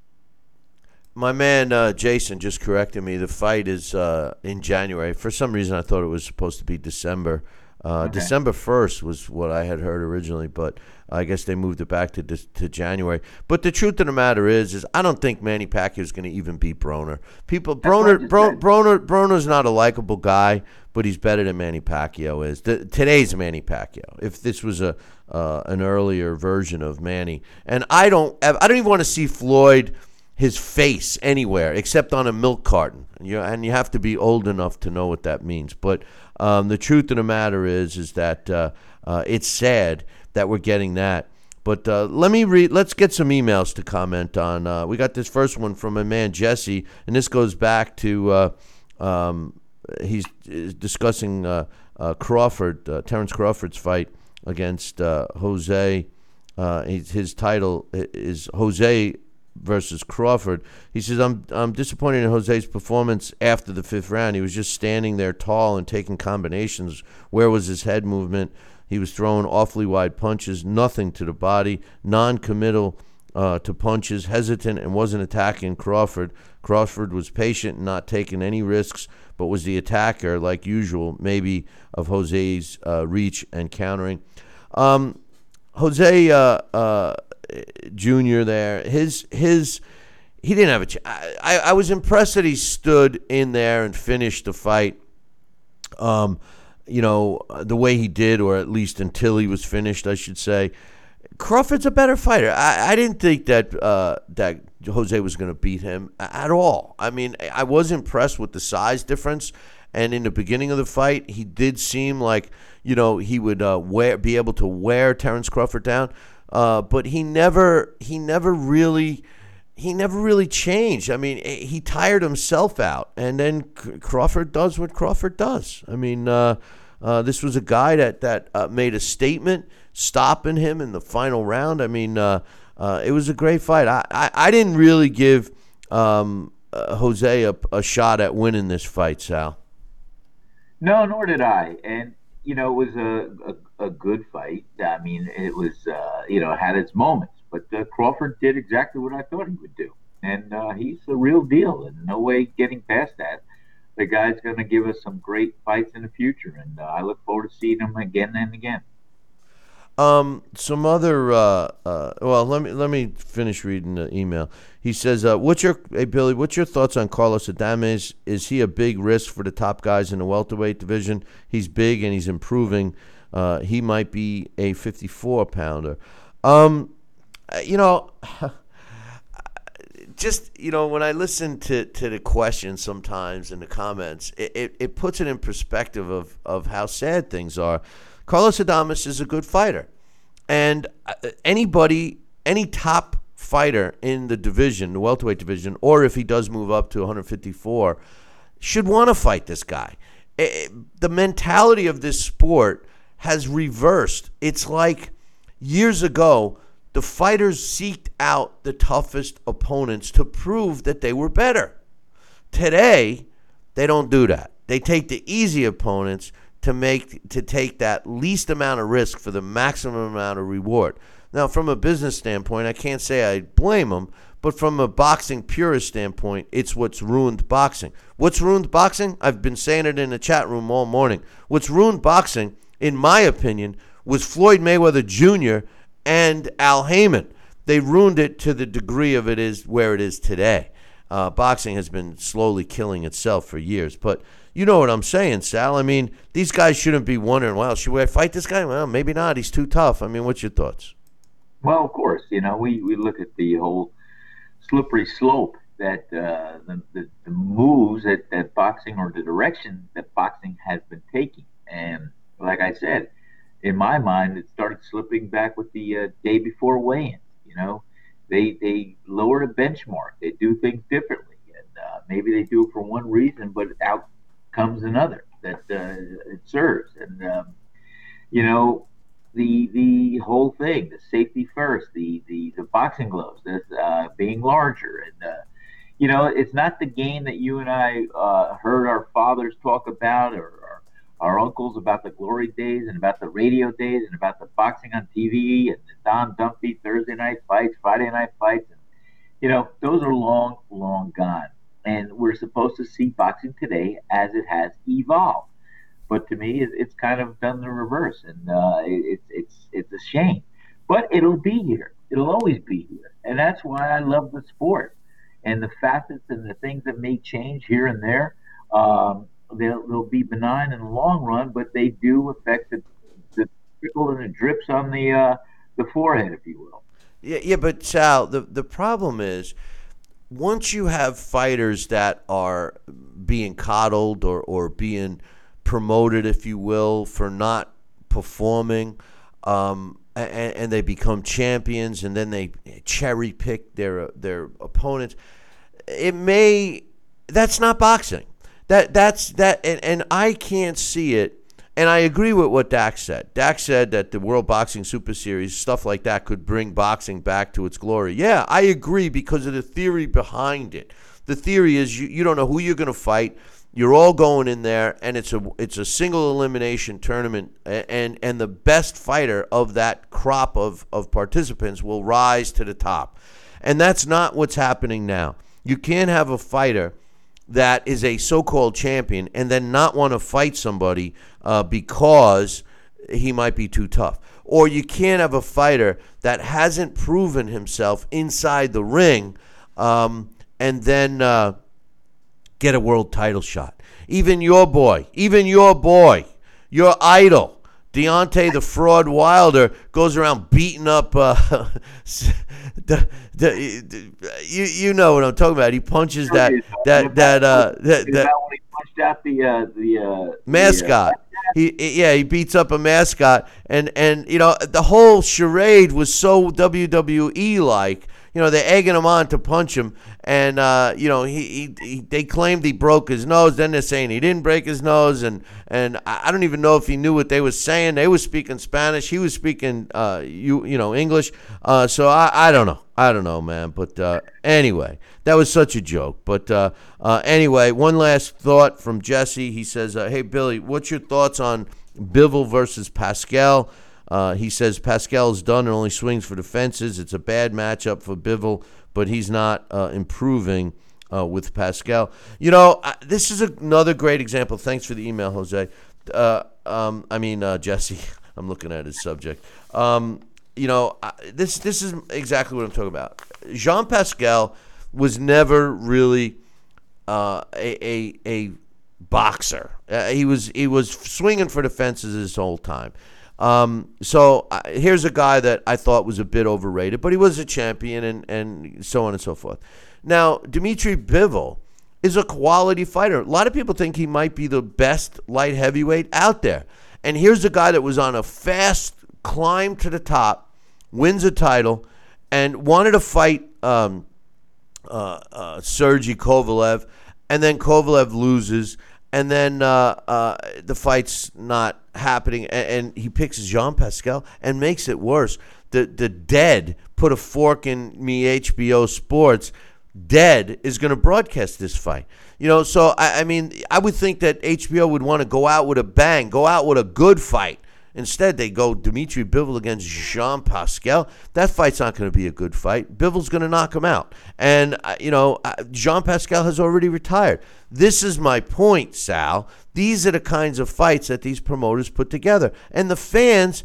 My man uh, Jason just corrected me. The fight is uh, in January. For some reason, I thought it was supposed to be December. Uh, Okay. December first was what I had heard originally, but I guess they moved it back to to January. But the truth of the matter is, is I don't think Manny Pacquiao is going to even beat Broner. People, I Broner, Bro. Broner, Broner's not a likable guy, but he's better than Manny Pacquiao is. The, today's Manny Pacquiao. If this was a uh, an earlier version of Manny, and I don't, I don't even want to see Floyd his face anywhere except on a milk carton. You, and you have to be old enough to know what that means. But um, the truth of the matter is, is that uh, uh, it's sad that we're getting that. But uh, let me read. Let's get some emails to comment on. Uh, we got this first one from a man Jesse, and this goes back to uh, um, he's discussing uh, Crawford, Terrence Crawford's fight against Jose. His, his title is Jose versus Crawford. He says, I'm, I'm disappointed in Jose's performance after the fifth round. He was just standing there tall and taking combinations. Where was his head movement? He was throwing awfully wide punches, nothing to the body, non committal uh, to punches, hesitant, and wasn't attacking Crawford. Crawford was patient and not taking any risks, but was the attacker, like usual, maybe of Jose's uh, reach and countering. Um, Jose uh, uh, Jr. there, his his he didn't have a. chance. I, I was impressed that he stood in there and finished the fight. Um, you know the way he did, or at least until he was finished, I should say. Crawford's a better fighter. I, I didn't think that uh, that Jose was going to beat him at all. I mean, I was impressed with the size difference. And in the beginning of the fight, he did seem like you know he would uh, wear be able to wear Terrence Crawford down. Uh, but he never he never really he never really changed. I mean, eh, he tired himself out, and then Crawford does what Crawford does. I mean, uh, uh, this was a guy that that uh, made a statement, stopping him in the final round. I mean, uh, uh, it was a great fight. I I, I didn't really give um, Jose a, a shot at winning this fight, Sal. No, nor did I. And you know, it was a a, a good fight. I mean, it was uh, you know had its moments, but uh, Crawford did exactly what I thought he would do, and uh, he's the real deal. And no way getting past that. The guy's going to give us some great fights in the future, and uh, I look forward to seeing him again and again. Um, some other. Uh, uh, well, let me let me finish reading the email. He says, uh, "What's your hey Billy? What's your thoughts on Carlos Adames? Is he a big risk for the top guys in the welterweight division? He's big and he's improving. Uh, he might be a 54 pounder. Um, you know." Just you know, when I listen to, to the questions sometimes in the comments, it, it, it puts it in perspective of, of how sad things are. Carlos Adames is a good fighter. And uh, anybody, any top fighter in the division, the welterweight division, or if he does move up to 154, should want to fight this guy. Eh, The mentality of this sport has reversed. It's like years ago, the fighters seeked out the toughest opponents to prove that they were better. Today, they don't do that. They take the easy opponents to make to take that least amount of risk for the maximum amount of reward. Now, from a business standpoint, I can't say I blame them, but from a boxing purist standpoint, it's what's ruined boxing. What's ruined boxing? I've been saying it in the chat room all morning. What's ruined boxing, in my opinion, was Floyd Mayweather Jr. and Al Haymon. They ruined it to the degree of it is where it is today. Uh, boxing has been slowly killing itself for years. But you know what I'm saying, Sal. I mean, these guys shouldn't be wondering, well, should I fight this guy? Well, maybe not. He's too tough. I mean, what's your thoughts? Well, of course, you know, we, we look at the whole slippery slope that uh, the, the, the moves that, that boxing or the direction that boxing has been taking. And like I said, in my mind, it started slipping back with the uh, day before weigh-ins. You know, they they lower the benchmark. They do things differently, and uh, maybe they do it for one reason, but out comes another that uh, it serves. And um, you know, the the whole thing, the safety first, the the, the boxing gloves, this uh, being larger, and uh, you know, it's not the game that you and I uh, heard our fathers talk about, or our, our uncles about the glory days, and about the radio days, and about the boxing on TV, and the Don Dunphy Thursday night fights, Friday night fights, and you know, those are long, long gone. And we're supposed to see boxing today as it has evolved but to me, it, it's kind of done the reverse, and uh, it, it's it's it's a shame. But it'll be here. It'll always be here, and that's why I love the sport. And the facets and the things that may change here and there, um, they'll, they'll be benign in the long run, but they do affect the, the trickle and the drips on the uh, the forehead, if you will. Yeah, yeah, but Sal, the the problem is once you have fighters that are being coddled or or being promoted, if you will, for not performing, um, and, and, they become champions, and then they cherry pick their their opponents. It may that's not boxing. That that's that, and, and I can't see it. And I agree with what Dax said. Dax said that the World Boxing Super Series, stuff like that, could bring boxing back to its glory. Yeah, I agree because of the theory behind it. The theory is you, you don't know who you're going to fight you're all going in there, and it's a it's a single elimination tournament, and and the best fighter of that crop of of participants will rise to the top, and that's not what's happening now. You can't have a fighter that is a so-called champion and then not want to fight somebody uh, because he might be too tough. Or you can't have a fighter that hasn't proven himself inside the ring um, and then uh, get a world title shot. Even your boy, even your boy, your idol, Deontay the Fraud Wilder, goes around beating up. Uh, the, the, you you know what I'm talking about. He punches that that that uh that, that he punched out the uh, the uh, mascot. The, uh, he yeah he beats up a mascot and and you know the whole charade was so WWE like you know, they're egging him on to punch him, and uh, you know, he, he, he, they claimed he broke his nose. Then they're saying he didn't break his nose, and and I don't even know if he knew what they were saying. They were speaking Spanish. He was speaking, uh, you you know, English. Uh, so I I don't know. I don't know, man. But uh, anyway, that was such a joke. But uh, uh, anyway, one last thought from Jesse. He says, "Hey Billy, what's your thoughts on Bivol versus Pascal?" Uh, he says Pascal is done and only swings for defenses. It's a bad matchup for Bivol, but he's not uh, improving uh, with Pascal. You know, this is another great example. Thanks for the email, Jose. Uh, um, I mean, uh, Jesse. I'm looking at his subject. Um, you know, this this is exactly what I'm talking about. Jean Pascal was never really uh, a, a, a boxer. he was he was swinging for defenses his whole time. Um, so here's a guy that I thought was a bit overrated, but he was a champion and, and so on and so forth. Now, Dimitri Bivol is a quality fighter. A lot of people think he might be the best light heavyweight out there. And here's a guy that was on a fast climb to the top, wins a title, and wanted to fight um, uh, uh, Sergey Kovalev, and then Kovalev loses and then uh, uh, the fight's not happening, and, and, he picks Jean Pascal and makes it worse. The the dead put a fork in me HBO Sports. Dead is going to broadcast this fight. You know, so I, I mean, I would think that HBO would want to go out with a bang, go out with a good fight. Instead, they go Dimitri Bivol against Jean Pascal. That fight's not going to be a good fight. Bivol's going to knock him out. And, uh, you know, uh, Jean Pascal has already retired. This is my point, Sal. These are the kinds of fights that these promoters put together. And the fans,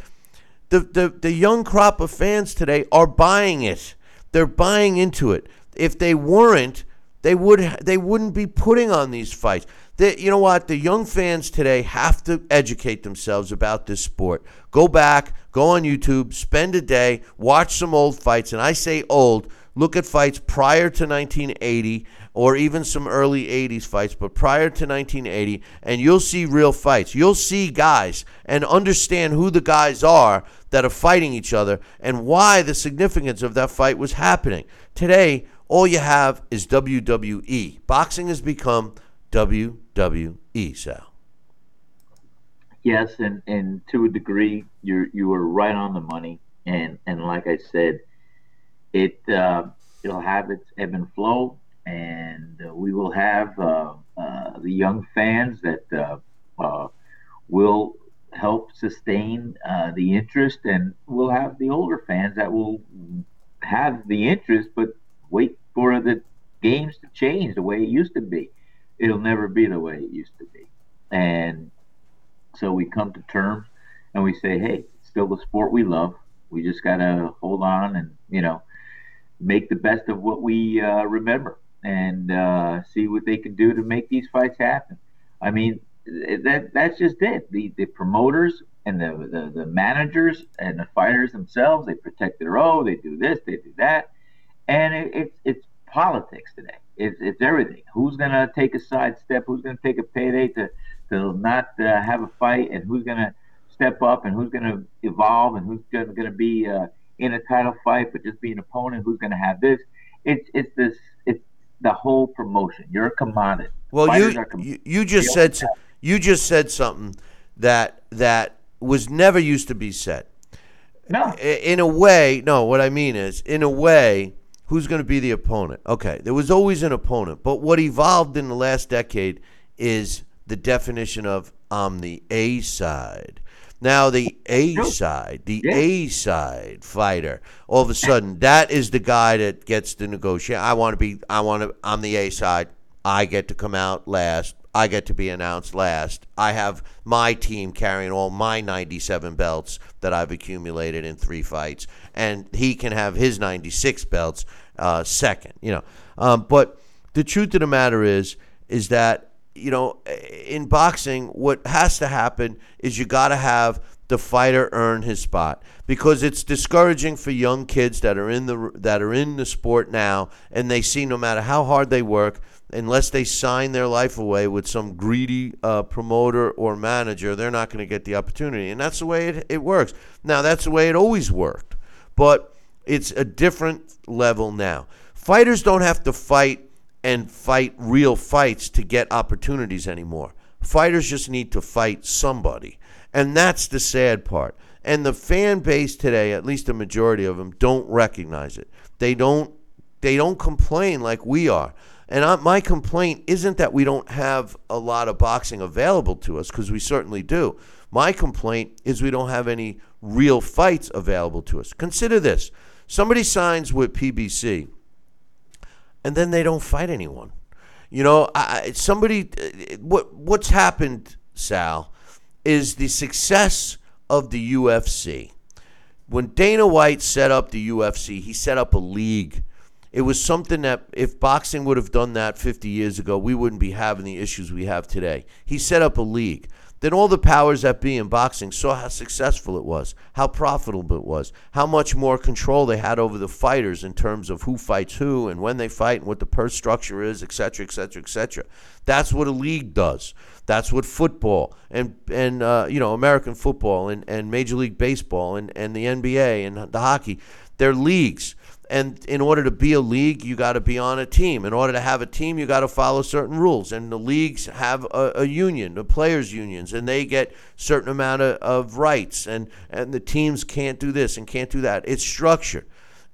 the, the, the young crop of fans today are buying it. They're buying into it. If they weren't, they would they wouldn't be putting on these fights the, you know what? The young fans today have to educate themselves about this sport. Go back, go on YouTube, spend a day, watch some old fights. And I say old look at fights prior to 1980 or even some early 80s fights, but prior to 1980, and you'll see real fights. You'll see guys and understand who the guys are that are fighting each other and why the significance of that fight was happening. Today, all you have is WWE. Boxing has become WWE, Sal. Yes, and, and to a degree, you you were right on the money, and and like I said, it uh, it'll have its ebb and flow, and uh, we will have uh, uh the young fans that will help sustain the interest, and we'll have the older fans that will have the interest, but wait for the games to change the way it used to be. It'll never be the way it used to be, and so we come to terms and we say, hey, it's still the sport we love. We just got to hold on and, you know, make the best of what we uh, remember and uh, see what they can do to make these fights happen. I mean, that that's just it. The the promoters and the, the, the managers and the fighters themselves, they protect their own, they do this, they do that. And it, it's it's politics today. It's, it's everything. Who's going to take a side step? Who's going to take a payday to – to not uh, have a fight and who's going to step up and who's going to evolve and who's going to be uh, in a title fight, but just be an opponent. Who's going to have this? It's it's this the whole promotion. You're a mm-hmm. commodity. Well, you, com- you you just said you just said something that that was never used to be said. No. In a way, no. What I mean is, in a way, who's going to be the opponent? Okay, there was always an opponent, but what evolved in the last decade is the definition of on the A side. Now the A side, the yeah. A side fighter, all of a sudden that is the guy that gets to negotiate. I want to be. I want to. I'm the A side. I get to come out last. I get to be announced last. I have my team carrying all my 97 belts that I've accumulated in three fights, and he can have his 96 belts uh, second. You know, um, but the truth of the matter is, is that you know, in boxing, what has to happen is you got to have the fighter earn his spot. Because it's discouraging for young kids that are in the that are in the sport now and they see no matter how hard they work unless they sign their life away with some greedy uh, promoter or manager they're not going to get the opportunity. And that's the way it, it works. Now that's the way it always worked. But it's a different level now. Fighters don't have to fight and fight real fights to get opportunities anymore. Fighters just need to fight somebody. And that's the sad part. And the fan base today, at least a majority of them, don't recognize it. They don't they don't complain like we are. And I, my complaint isn't that we don't have a lot of boxing available to us because we certainly do. My complaint is we don't have any real fights available to us. Consider this. Somebody signs with PBC and then they don't fight anyone. You know, I, somebody, uh, what what's happened, Sal, is the success of the UFC. When Dana White set up the UFC, he set up a league. It was something that if boxing would have done that 50 years ago, we wouldn't be having the issues we have today. He set up a league. Then all the powers that be in boxing saw how successful it was, how profitable it was, how much more control they had over the fighters in terms of who fights who and when they fight and what the purse structure is, et cetera, et cetera, et cetera. That's what a league does. That's what football and and uh, you know American football and, and Major League Baseball and, and the NBA and the hockey. They're leagues. And in order to be a league, you got to be on a team. In order to have a team, you got to follow certain rules. And the leagues have a, a union, the players' unions, and they get certain amount of, of rights. And, and the teams can't do this and can't do that. It's structured.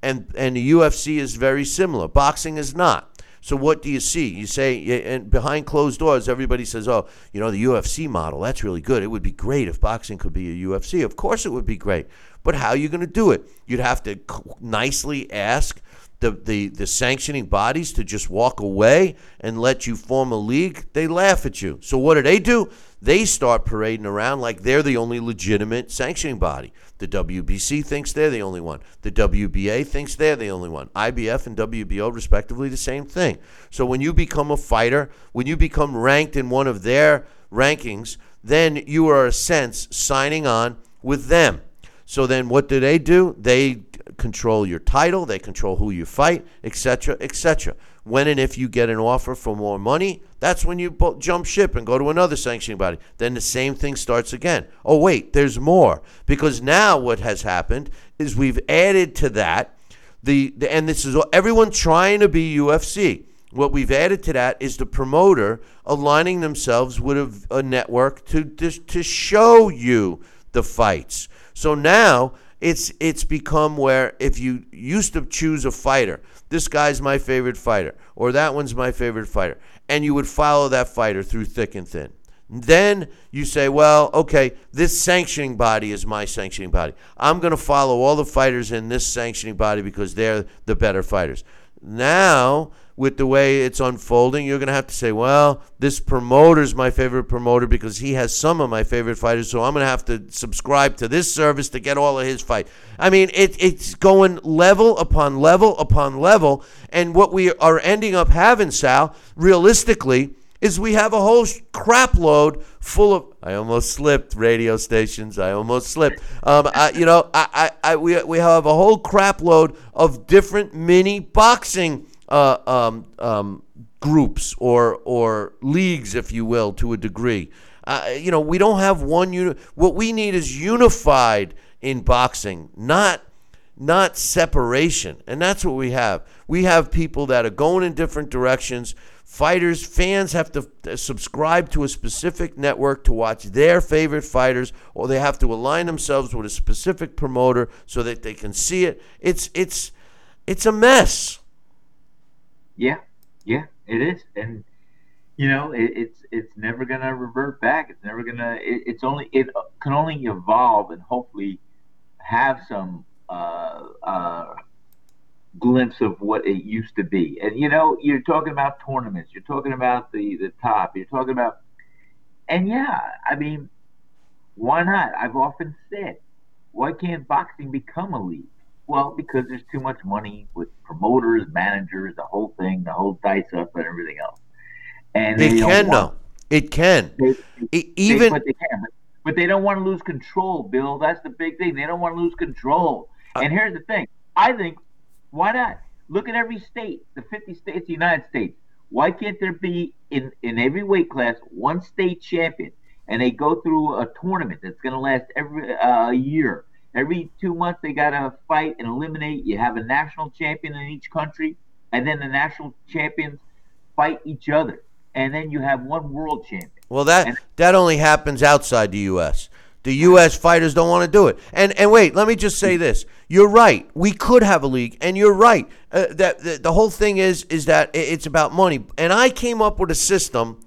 And, and the UFC is very similar. Boxing is not. So what do you see? You say, and behind closed doors, everybody says, "Oh, you know, the UFC model. That's really good. It would be great if boxing could be a UFC. Of course, it would be great. But how are you going to do it? You'd have to nicely ask the, the, the sanctioning bodies to just walk away and let you form a league. They laugh at you. So what do they do? They start parading around like they're the only legitimate sanctioning body. The WBC thinks they're the only one. The WBA thinks they're the only one. IBF and WBO, respectively, the same thing. So when you become a fighter, when you become ranked in one of their rankings, then you are, a sense, signing on with them. So then what do they do? They control your title, they control who you fight, etc., etc. When and if you get an offer for more money, that's when you jump ship and go to another sanctioning body. Then the same thing starts again. Oh, wait, there's more. Because now what has happened is we've added to that the, the and this is everyone trying to be UFC. What we've added to that is the promoter aligning themselves with a, a network to, to to show you the fights. So now it's it's become where if you used to choose a fighter, this guy's my favorite fighter, or that one's my favorite fighter, and you would follow that fighter through thick and thin. Then you say, well, okay, this sanctioning body is my sanctioning body. I'm going to follow all the fighters in this sanctioning body because they're the better fighters. Now, with the way it's unfolding, you're going to have to say, well, this promoter's my favorite promoter because he has some of my favorite fighters, so I'm going to have to subscribe to this service to get all of his fight. I mean, it, it's going level upon level upon level, and what we are ending up having, Sal, realistically, is we have a whole crap load full of. I almost slipped radio stations. I almost slipped. Um, I, you know, I, I, I, we, we have a whole crap load of different mini boxing uh, um, um, groups or or leagues, if you will, to a degree. Uh, you know, we don't have one unit. What we need is unified in boxing, not not separation. And that's what we have. We have people that are going in different directions. Fighters, fans have to uh, subscribe to a specific network to watch their favorite fighters, or they have to align themselves with a specific promoter so that they can see it. It's it's it's a mess. Yeah, yeah, it is, and you know, it, it's it's never gonna revert back. It's never gonna. It, it's only it can only evolve and hopefully have some uh, uh, glimpse of what it used to be. And you know, you're talking about tournaments, you're talking about the the top, you're talking about, and yeah, I mean, why not? I've often said, why can't boxing become a league? Well, because there's too much money with promoters, managers, the whole thing, the whole dice up, and everything else. And it can, though. It can. They, it, even, they, but they can. But, but they don't want to lose control, Bill. That's the big thing. They don't want to lose control. Uh, and here's the thing. I think why not? Look at every state, the 50 states the United States. Why can't there be in, in every weight class one state champion? And they go through a tournament that's going to last every uh, year. Every two months, they got to fight and eliminate. You have a national champion in each country, and then the national champions fight each other. And then you have one world champion. Well, that And- that only happens outside the U.S. The U.S. fighters don't want to do it. And and wait, let me just say this: you're right. We could have a league, and you're right. Uh, that the, the whole thing is is that it's about money. And I came up with a system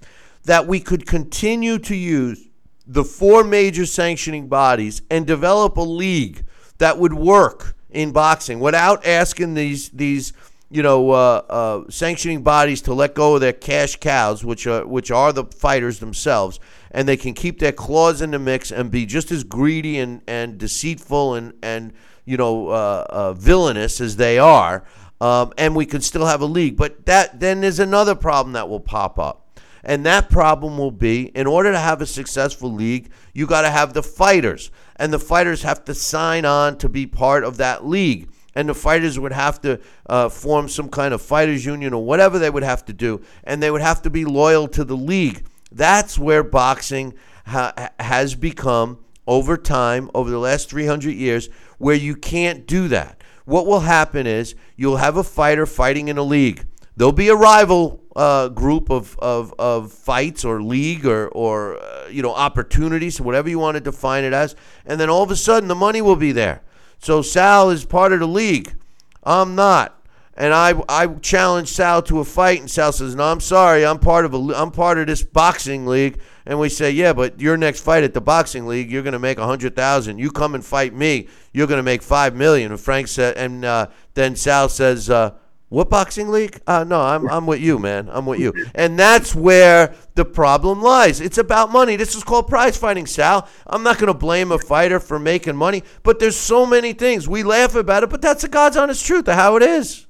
that we could continue to use the four major sanctioning bodies and develop a league that would work in boxing without asking these these you know uh, uh, sanctioning bodies to let go of their cash cows, which are which are the fighters themselves, and they can keep their claws in the mix and be just as greedy and, and deceitful and and you know uh, uh, villainous as they are, um, and we could still have a league. But that then there's another problem that will pop up. And that problem will be in order to have a successful league, you got to have the fighters. And the fighters have to sign on to be part of that league. And the fighters would have to uh, form some kind of fighters union or whatever they would have to do. And they would have to be loyal to the league. That's where boxing ha- has become, over time, over the last 300 years, where you can't do that. What will happen is you'll have a fighter fighting in a league. There'll be a rival uh, group of, of, of fights or league or, or uh, you know opportunities, whatever you want to define it as, and then all of a sudden the money will be there. So Sal is part of the league. I'm not, and I I challenge Sal to a fight, and Sal says, "No, I'm sorry, I'm part of a I'm part of this boxing league." And we say, "Yeah, but your next fight at the boxing league, you're going to make a hundred thousand. You come and fight me, you're going to make five million. And Frank said, and uh, then Sal says. Uh, what boxing league? Uh, no, I'm, I'm with you, man. I'm with you. And that's where the problem lies. It's about money. This is called prize fighting, Sal. I'm not going to blame a fighter for making money, but there's so many things. We laugh about it, but that's the God's honest truth of how it is.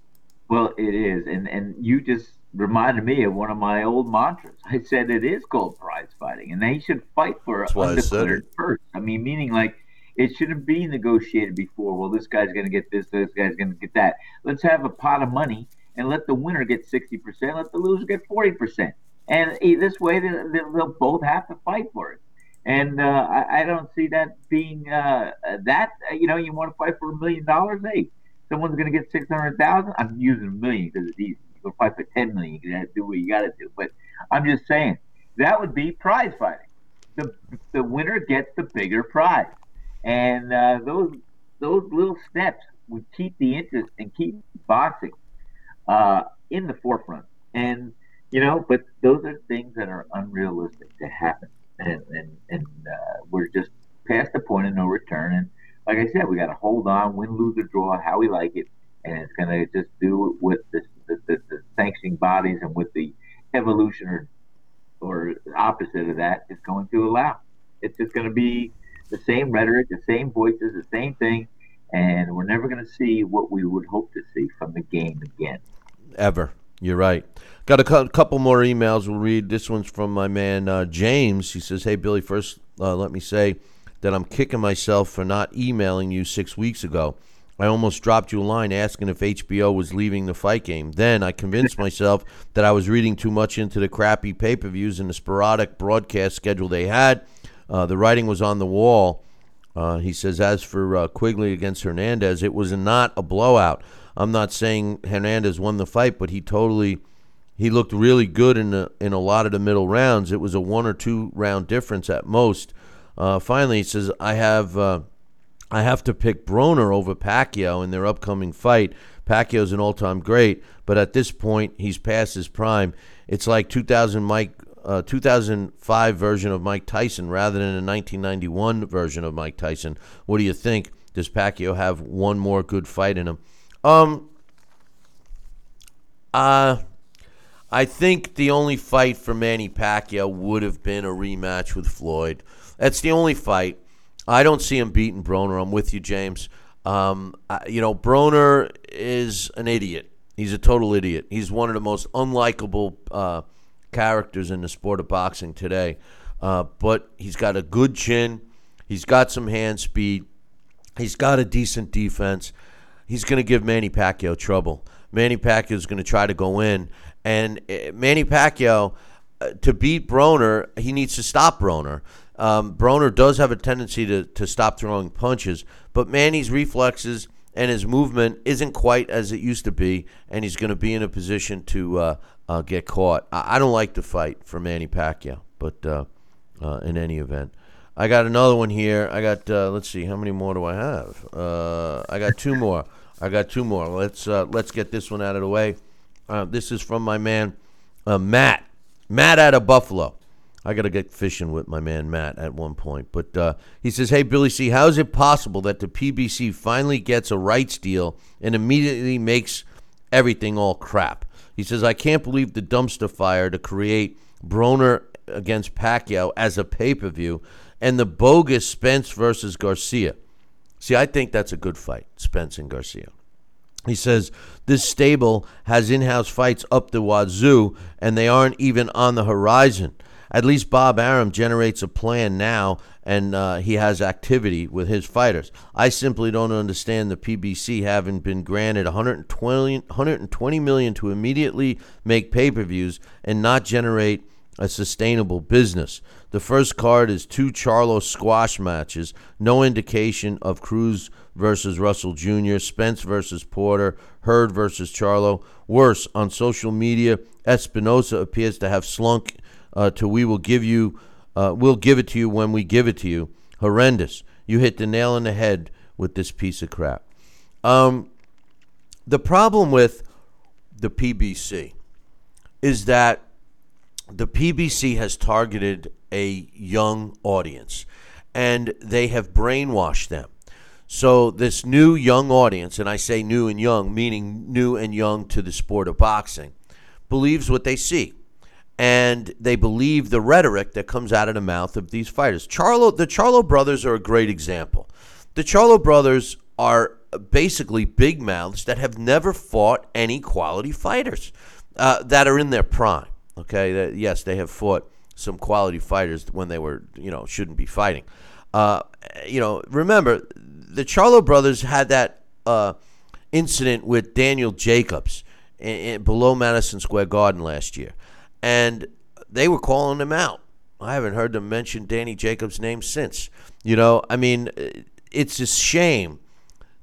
Well, it is, and and you just reminded me of one of my old mantras. I said it is called prize fighting, and they should fight for That's why I undeclared first. I mean, meaning like It shouldn't be negotiated before. Well, this guy's going to get this, this guy's going to get that. Let's have a pot of money and let the winner get 60%, let the loser get 40%. And this way, they- they'll both have to fight for it. And uh, I, don't see that being uh, that. uh, You know, you want to fight for a million dollars? Hey, someone's going to get 600,000. I'm using a million because it's easy. You go fight for 10 million. You got to do what you got to do. But I'm just saying that would be prize fighting. The the winner gets the bigger prize, and uh, those those little steps would keep the interest and keep boxing uh, in the forefront. And you know, but those are things that are unrealistic to happen, and and and uh, we're just past the point of no return. And like I said, we got to hold on, win, lose, or draw, how we like it, and it's going to just do it with the, the, the, the sanctioning bodies and with the evolution or or opposite of that is going to allow. It's just going to be the same rhetoric, the same voices, the same thing, and we're never going to see what we would hope to see from the game again. ever. You're right. Got a cou- couple more emails. We'll read. This one's from my man uh, James. He says, "Hey Billy, first uh, let me say that I'm kicking myself for not emailing you six weeks ago. I almost dropped you a line asking if HBO was leaving the fight game. Then I convinced myself that I was reading too much into the crappy pay-per-views and the sporadic broadcast schedule they had. Uh, the writing was on the wall." Uh, he says, as for uh, Quigley against Hernandez, it was not a blowout. I'm not saying Hernandez won the fight, but he totally he looked really good in the, in a lot of the middle rounds. It was a one or two round difference at most. Uh, finally, he says, I have uh, I have to pick Broner over Pacquiao in their upcoming fight. Pacquiao's an all-time great, but at this point, he's past his prime. It's like 2000 Mike, uh, 2005 version of Mike Tyson rather than a 1991 version of Mike Tyson. What do you think? Does Pacquiao have one more good fight in him? Um, uh, I think the only fight for Manny Pacquiao would have been a rematch with Floyd. That's the only fight. I don't see him beating Broner. I'm with you, James. Um, I, you know, Broner is an idiot. He's a total idiot. He's one of the most unlikable uh, characters in the sport of boxing today. Uh, but he's got a good chin. He's got some hand speed. He's got a decent defense. He's going to give Manny Pacquiao trouble. Manny Pacquiao is going to try to go in, and uh, Manny Pacquiao uh, to beat Broner, he needs to stop Broner. Um, Broner does have a tendency to, to stop throwing punches, but Manny's reflexes and his movement isn't quite as it used to be, and he's going to be in a position to uh, uh, get caught. I, I don't like the fight for Manny Pacquiao, but uh, uh, in any event. I got another one here. I got, uh, let's see, how many more do I have? Uh, I got two more. I got two more. Let's let's get this one out of the way. This is from my man Matt. Matt out of Buffalo. I got to get fishing with my man Matt at one point. But uh, he says, Hey, Billy C., how is it possible that the PBC finally gets a rights deal and immediately makes everything all crap? He says, I can't believe the dumpster fire to create Broner against Pacquiao as a pay per view and the bogus Spence versus Garcia. See, I think that's a good fight, Spence and Garcia. He says this stable has in house fights up the wazoo, and they aren't even on the horizon. At least Bob Arum generates a plan now, and uh, he has activity with his fighters. I simply don't understand the PBC having been granted 120, 120 million to immediately make pay per views and not generate a sustainable business. The first card is two Charlo squash matches, no indication of Cruz versus Russell Jr., Spence versus Porter, Hurd versus Charlo. Worse, on social media, Espinoza appears to have slunk uh, to "We will give you, uh, we'll give it to you when we give it to you." Horrendous. You hit the nail on the head with this piece of crap. Um, the problem with the PBC is that the PBC has targeted a young audience and they have brainwashed them. So, this new young audience, and I say new and young, meaning new and young to the sport of boxing, believes what they see. And they believe the rhetoric that comes out of the mouth of these fighters. Charlo, the Charlo brothers are a great example. The Charlo brothers are basically big mouths that have never fought any quality fighters uh, that are in their prime. Okay, yes, they have fought some quality fighters when they were, you know, shouldn't be fighting. Uh, you know, remember the Charlo brothers had that uh, incident with Daniel Jacobs in, in, below Madison Square Garden last year, and they were calling him out. I haven't heard them mention Danny Jacobs' name since. You know, I mean, it's a shame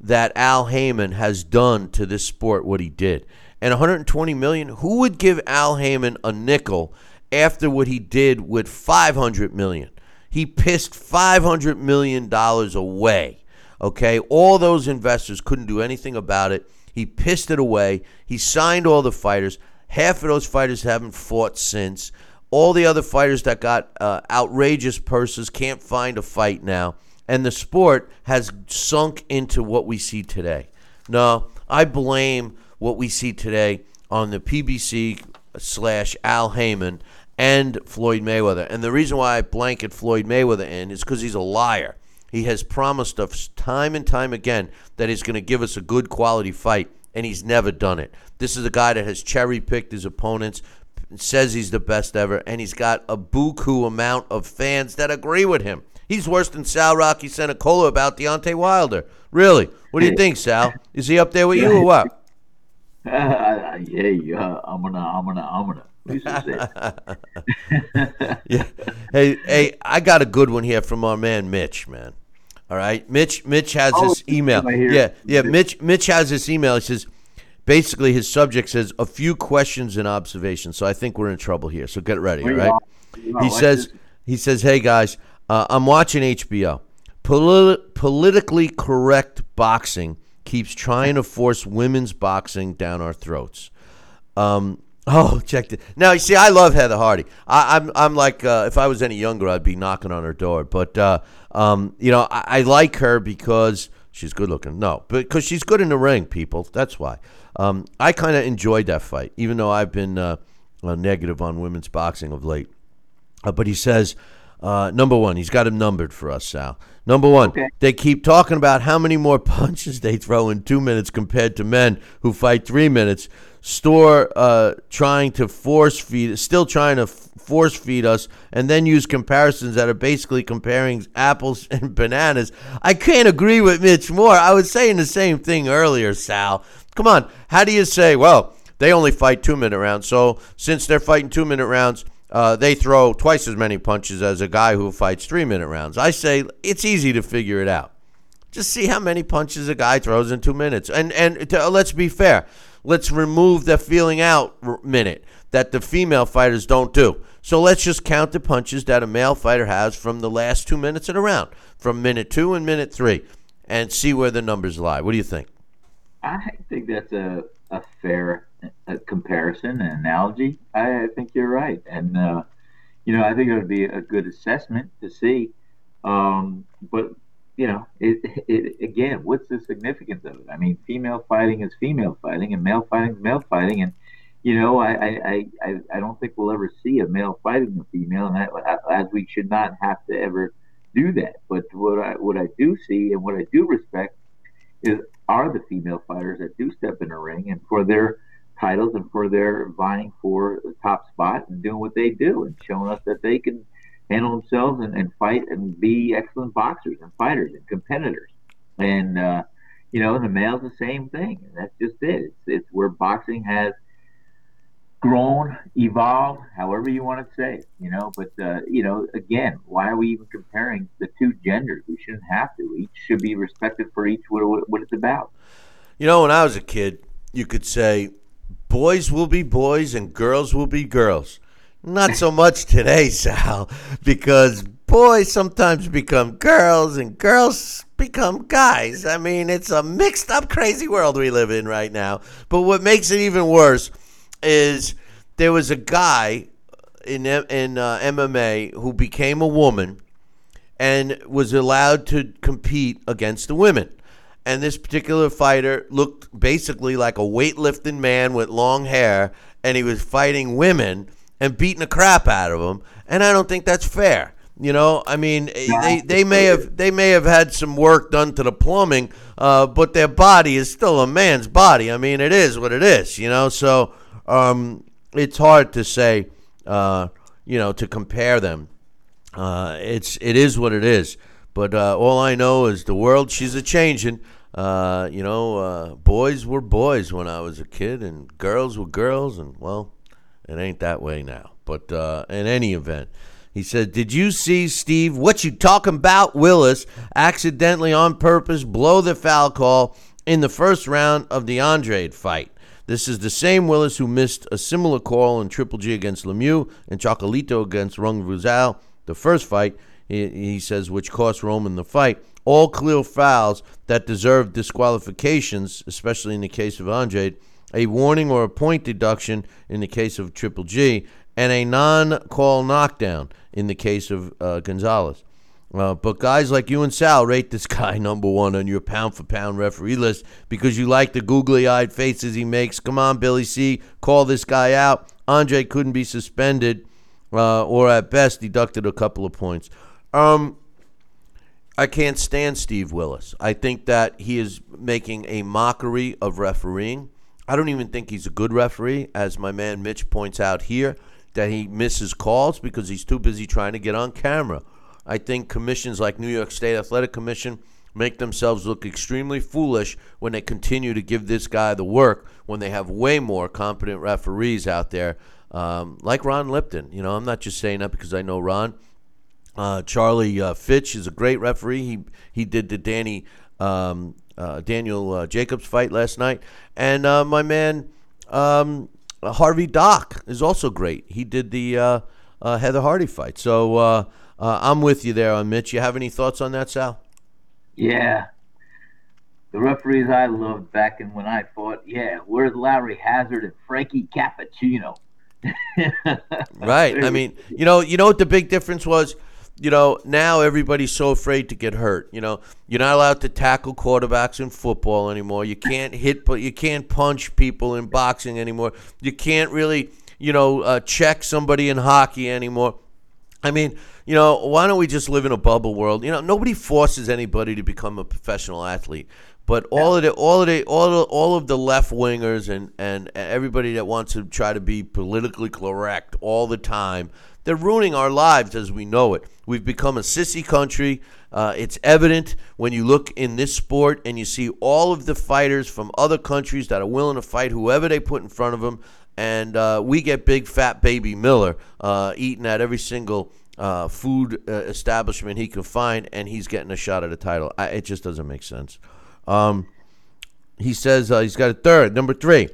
that Al Haymon has done to this sport what he did. And 120 million, who would give Al Haymon a nickel after what he did with 500 million? He pissed 500 million dollars away. Okay? All those investors couldn't do anything about it. He pissed it away. He signed all the fighters. Half of those fighters haven't fought since. All the other fighters that got uh, outrageous purses can't find a fight now and the sport has sunk into what we see today. No, I blame what we see today on the PBC slash Al Haymon and Floyd Mayweather. And the reason why I blanket Floyd Mayweather in is because he's a liar. He has promised us time and time again that he's going to give us a good quality fight, and he's never done it. This is a guy that has cherry picked his opponents, says he's the best ever, and he's got a buku amount of fans that agree with him. He's worse than Sal Rocky Senacola about Deontay Wilder. Really? What do you think, Sal? Is he up there with you or what? Uh, yeah, uh, I'm gonna, I'm gonna, I'm gonna. yeah. Hey, hey, I got a good one here from our man Mitch, man. All right, Mitch. Mitch has oh, his email. Yeah, yeah. Mitch. Mitch has this email. He says, basically, his subject says a few questions and observations. So I think we're in trouble here. So get ready. All right. He says. He says, "Hey guys, uh, I'm watching HBO. Polit- politically correct boxing keeps trying to force women's boxing down our throats. Um, oh, check it. Now, you see, I love Heather Hardy. I, am I'm, I'm like, uh, if I was any younger, I'd be knocking on her door. But, uh, um, you know, I, I, like her because she's good looking. No, because she's good in the ring, people. That's why. Um, I kind of enjoyed that fight, even though I've been uh, uh, negative on women's boxing of late. Uh, but he says, uh, number one, he's got him numbered for us, Sal. Number one, okay. they keep talking about how many more punches they throw in two minutes compared to men who fight three minutes. Store uh, trying to force feed, still trying to f- force feed us, and then use comparisons that are basically comparing apples and bananas. I can't agree with Mitch more. I was saying the same thing earlier, Sal. Come on, how do you say? Well, they only fight two minute rounds, so since they're fighting two minute rounds uh, they throw twice as many punches as a guy who fights three minute rounds. I say it's easy to figure it out. Just see how many punches a guy throws in two minutes. And and to, uh, let's be fair. Let's remove the feeling out minute that the female fighters don't do. So let's just count the punches that a male fighter has from the last two minutes of the round, from minute two and minute three, and see where the numbers lie. What do you think? I think that's a, a fair a comparison, and analogy, I, I think you're right. And, uh, you know, I think it would be a good assessment to see. Um, but, you know, it, it, again, what's the significance of it? I mean, female fighting is female fighting, and male fighting is male fighting. And, you know, I, I, I, I don't think we'll ever see a male fighting a female, and I, as we should not have to ever do that. But what I, what I do see and what I do respect is are the female fighters that do step in a ring and for their titles and for their vying for the top spot and doing what they do and showing us that they can handle themselves and, and fight and be excellent boxers and fighters and competitors. And uh, you know, the male's the same thing. And that's just it. It's, it's where boxing has grown, evolved, however you want to say, you know. But uh, you know, again, why are we even comparing the two genders? We shouldn't have to. Each should be respected for each what, what it's about. You know, when I was a kid, you could say boys will be boys and girls will be girls. Not so much today, Sal, because boys sometimes become girls and girls become guys. I mean, it's a mixed up, crazy world we live in right now. But what makes it even worse is there was a guy in in uh, MMA who became a woman and was allowed to compete against the women and this particular fighter looked basically like a weightlifting man with long hair, and he was fighting women and beating the crap out of them. And I don't think that's fair. You know, I mean, they, they may have they may have had some work done to the plumbing, uh, but their body is still a man's body. I mean, it is what it is. You know, so um, it's hard to say, uh, you know, to compare them. Uh, it's it is what it is. But uh, all I know is the world she's a changing. Uh, you know, uh, boys were boys when I was a kid, and girls were girls, and well, it ain't that way now. But uh, in any event, he said, "Did you see Steve? What you talking about? Willis accidentally on purpose blow the foul call in the first round of the Andrade fight." This is the same Willis who missed a similar call in Triple G against Lemieux and Chocolito against Rungvisai, the first fight. He, he says, which cost Roman the fight. All clear fouls that deserve disqualifications, especially in the case of Andrade, a warning or a point deduction in the case of Triple G, and a non call knockdown in the case of uh, Gonzalez. Uh, but guys like you and Sal rate this guy number one on your pound for pound referee list because you like the googly eyed faces he makes. Come on, Billy C. Call this guy out. Andre couldn't be suspended uh, or at best deducted a couple of points. Um, I can't stand Steve Willis. I think that he is making a mockery of refereeing. I don't even think he's a good referee, as my man Mitch points out here, that he misses calls because he's too busy trying to get on camera. I think commissions like New York State Athletic Commission make themselves look extremely foolish when they continue to give this guy the work when they have way more competent referees out there, um, like Ron Lipton. You know, I'm not just saying that because I know Ron. Uh, Charlie uh, Fitch is a great referee. He he did the Danny um, uh, Daniel uh, Jacobs fight last night, and uh, my man um, Harvey Dock is also great. He did the uh, Heather Hardy fight. So I'm with you there on Mitch. You have any thoughts on that, Sal? Yeah. The referees I loved back in when I fought, yeah, where's Larry Hazzard and Frankie Cappuccino? right. I mean, you know, you know what the big difference was? You know, now everybody's so afraid to get hurt. You know, you're not allowed to tackle quarterbacks in football anymore. You can't hit, but you can't punch people in boxing anymore. You can't really, you know, uh, check somebody in hockey anymore. I mean, you know, why don't we just live in a bubble world? You know, nobody forces anybody to become a professional athlete. But all of the all of the all of, all of the left wingers and and everybody that wants to try to be politically correct all the time they're ruining our lives as we know it. We've become a sissy country. Uh, it's evident when you look in this sport and you see all of the fighters from other countries that are willing to fight whoever they put in front of them. And uh, we get big fat baby Miller uh, eating at every single uh, food uh, establishment he can find, and he's getting a shot at a title. I, it just doesn't make sense. Um, he says uh, he's got a third. Number three.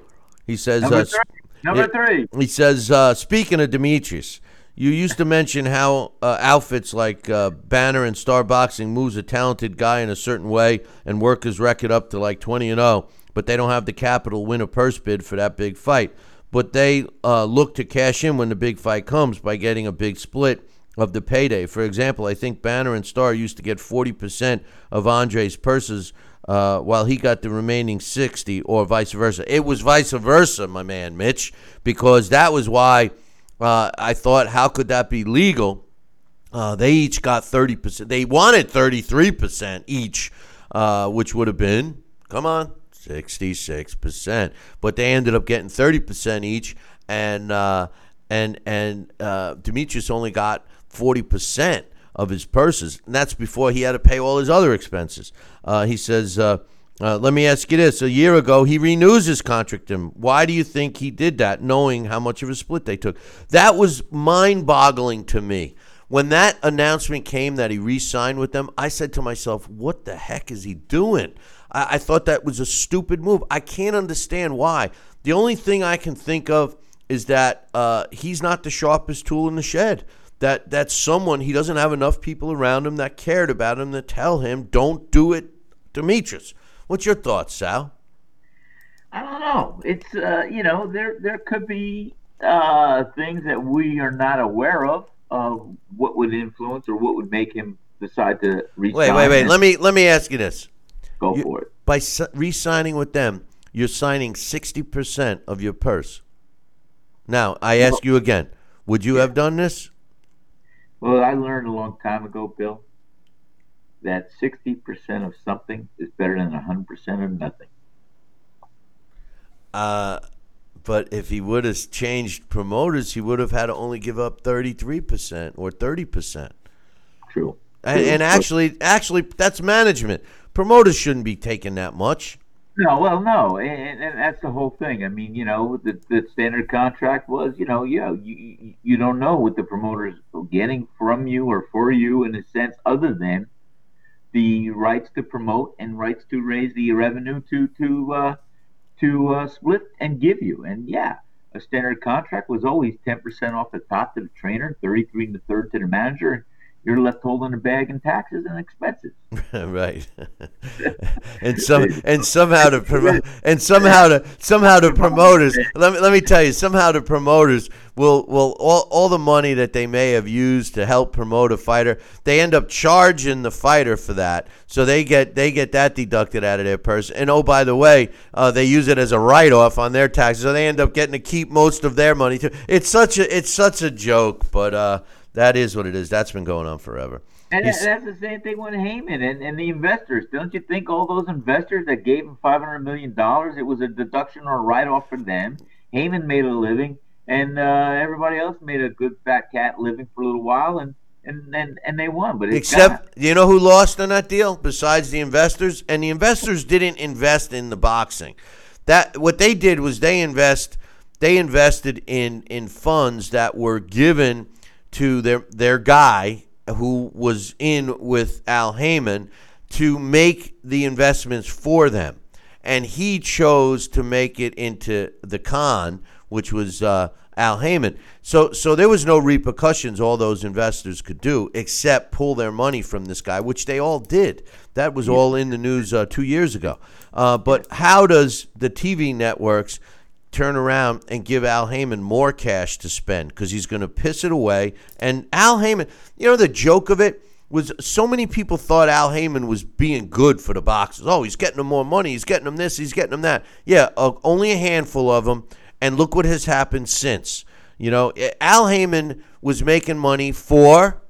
He says. Number three. Number three. He says, speaking of Demetrius, you used to mention how uh, outfits like uh, Banner and Star Boxing moves a talented guy in a certain way and work his record up to like 20 and 0, but they don't have the capital win a purse bid for that big fight. But they uh, look to cash in when the big fight comes by getting a big split of the payday. For example, I think Banner and Star used to get 40% of Andre's purses uh, while he got the remaining 60 or vice versa. It was vice versa, my man Mitch, because that was why – uh, I thought, how could that be legal? Uh, they each got 30%. They wanted 33% each, uh, which would have been, come on, 66%. But they ended up getting 30% each, and uh, and and uh, Demetrius only got 40% of his purses. And that's before he had to pay all his other expenses. Uh, he says, uh, let me ask you this: A year ago, he renews his contract. Him. Why do you think he did that, knowing how much of a split they took? That was mind-boggling to me. When that announcement came that he re-signed with them, I said to myself, "What the heck is he doing?" I, I thought that was a stupid move. I can't understand why. The only thing I can think of is that uh, he's not the sharpest tool in the shed. That that someone he doesn't have enough people around him that cared about him that tell him, "Don't do it, Demetrius." What's your thoughts, Sal? I don't know. It's uh, you know there there could be uh, things that we are not aware of of what would influence or what would make him decide to resign. Wait, wait, wait. Let me let me ask you this. Go you, for it. By re-signing with them, you're signing sixty percent of your purse. Now, I ask you again: Would you yeah. have done this? Well, I learned a long time ago, Bill that 60% of something is better than 100% of nothing. Uh, but if he would have changed promoters, he would have had to only give up 33% or 30%. True. and, and actually, actually, that's management. Promoters shouldn't be taking that much. No, well, no, and, and that's the whole thing. I mean, you know, the, the standard contract was, you know, yeah, you you don't know what the promoters are getting from you or for you in a sense, other than the rights to promote and rights to raise the revenue to to uh, to uh, split and give you. And yeah, a standard contract was always ten percent off the top to the trainer, thirty three and the third to the manager, you're left holding a bag in taxes and expenses. right. and some and somehow to promote and somehow to somehow the promoters let me let me tell you somehow to promoters will will all, all the money that they may have used to help promote a fighter they end up charging the fighter for that so they get they get that deducted out of their purse and oh by the way uh, they use it as a write off on their taxes so they end up getting to keep most of their money too it's such a it's such a joke but uh that is what it is. That's been going on forever. And He's, that's the same thing with Haymon and, and the investors. Don't you think all those investors that gave him five hundred million dollars, it was a deduction or a write off for them. Haymon made a living, and uh, everybody else made a good fat cat living for a little while, and and and, and they won. But except got, you know who lost on that deal besides the investors, and the investors didn't invest in the boxing. That what they did was they invest they invested in in funds that were given to their their guy who was in with Al Haymon to make the investments for them, and he chose to make it into the con, which was uh, Al Haymon. So so there was no repercussions all those investors could do except pull their money from this guy, which they all did. That was all in the news uh, two years ago. Uh, but how does the TV networks? Turn around and give Al Haymon more cash to spend because he's going to piss it away. And Al Haymon, you know, the joke of it was so many people thought Al Haymon was being good for the boxers. Oh, he's getting them more money. He's getting them this. He's getting them that. Yeah, uh, only a handful of them. And look what has happened since. You know, Al Haymon was making money for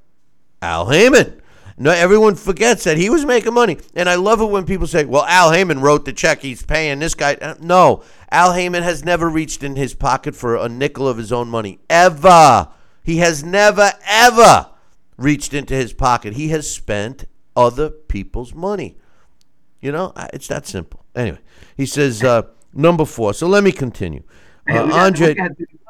Al Haymon. No, everyone forgets that he was making money, and I love it when people say, "Well, Al Haymon wrote the check. He's paying this guy." Uh, no, Al Haymon has never reached in his pocket for a nickel of his own money ever. He has never ever reached into his pocket. He has spent other people's money. You know, it's that simple. Anyway, he says uh, number four. So let me continue. Uh, Andre.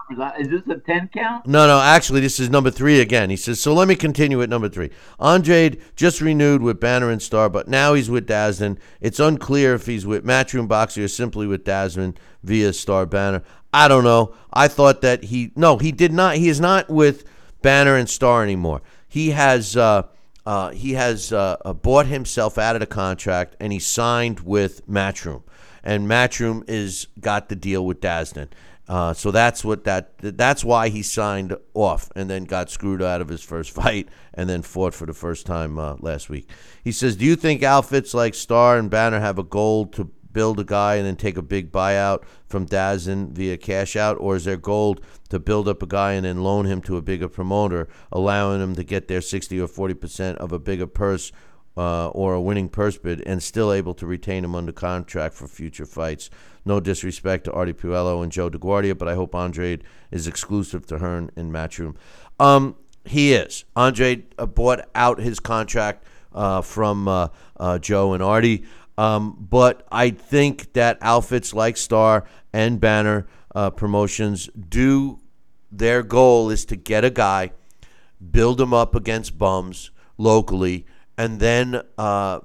Is this a 10 count? No, no. Actually, this is number three again. He says, so let me continue at number three. Andrade just renewed with Banner and Star, but now he's with Daznan. It's unclear if he's with Matchroom Boxing or simply with Daznan via Star Banner. I don't know. I thought that he, no, he did not. He is not with Banner and Star anymore. He has, uh, uh, he has uh, uh bought himself out of the contract and he signed with Matchroom. And Matchroom is got the deal with Daznan. Uh, so that's what that that's why he signed off and then got screwed out of his first fight and then fought for the first time uh, last week. He says, "Do you think outfits like Star and Banner have a goal to build a guy and then take a big buyout from Dazn via cash out, or is their goal to build up a guy and then loan him to a bigger promoter, allowing him to get their sixty or forty percent of a bigger purse?" Uh, or a winning purse bid, and still able to retain him under contract for future fights. No disrespect to Artie Pelullo and Joe DeGuardia, but I hope Andre is exclusive to Hearn in Matchroom. Um, he is. Andre uh, bought out his contract uh, from uh, uh, Joe and Artie. Um, but I think that outfits like Star and Banner Promotions do their goal is to get a guy, build him up against bums locally, and then uh,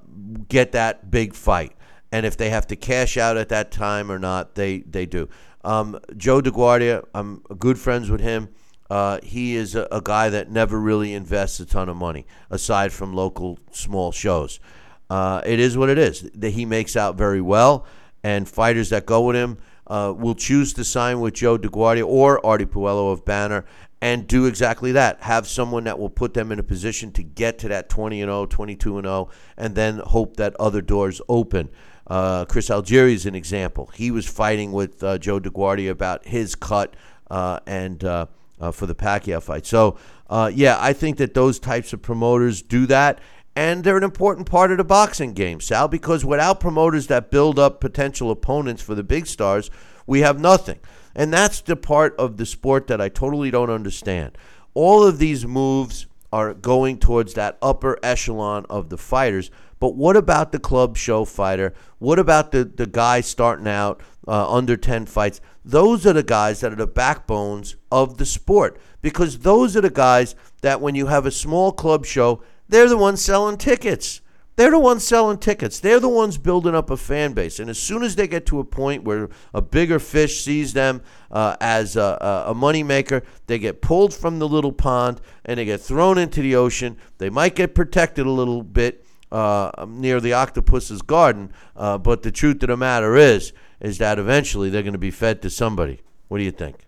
get that big fight and if they have to cash out at that time or not, they they do. Um, Joe DeGuardia, I'm good friends with him. Uh, he is a, a, guy that never really invests a ton of money aside from local small shows. Uh, it is what it is. That he makes out very well, and fighters that go with him uh, will choose to sign with Joe DeGuardia or Artie Pelullo of Banner and do exactly that. Have someone that will put them in a position to get to that 20 and 0, 22 and 0, and then hope that other doors open. Uh, Chris Algieri is an example. He was fighting with uh, Joe DeGuardia about his cut uh, and uh, uh, for the Pacquiao fight. So, uh, yeah, I think that those types of promoters do that. And they're an important part of the boxing game, Sal, because without promoters that build up potential opponents for the big stars, we have nothing. And that's the part of the sport that I totally don't understand. All of these moves are going towards that upper echelon of the fighters. But what about the club show fighter? What about the, the guy starting out uh, under 10 fights? Those are the guys that are the backbones of the sport because those are the guys that when you have a small club show, they're the ones selling tickets. They're the ones selling tickets. They're the ones building up a fan base. And as soon as they get to a point where a bigger fish sees them uh, as a, a, moneymaker, they get pulled from the little pond and they get thrown into the ocean. They might get protected a little bit uh, near the octopus's garden, uh, but the truth of the matter is, is that eventually they're going to be fed to somebody. What do you think?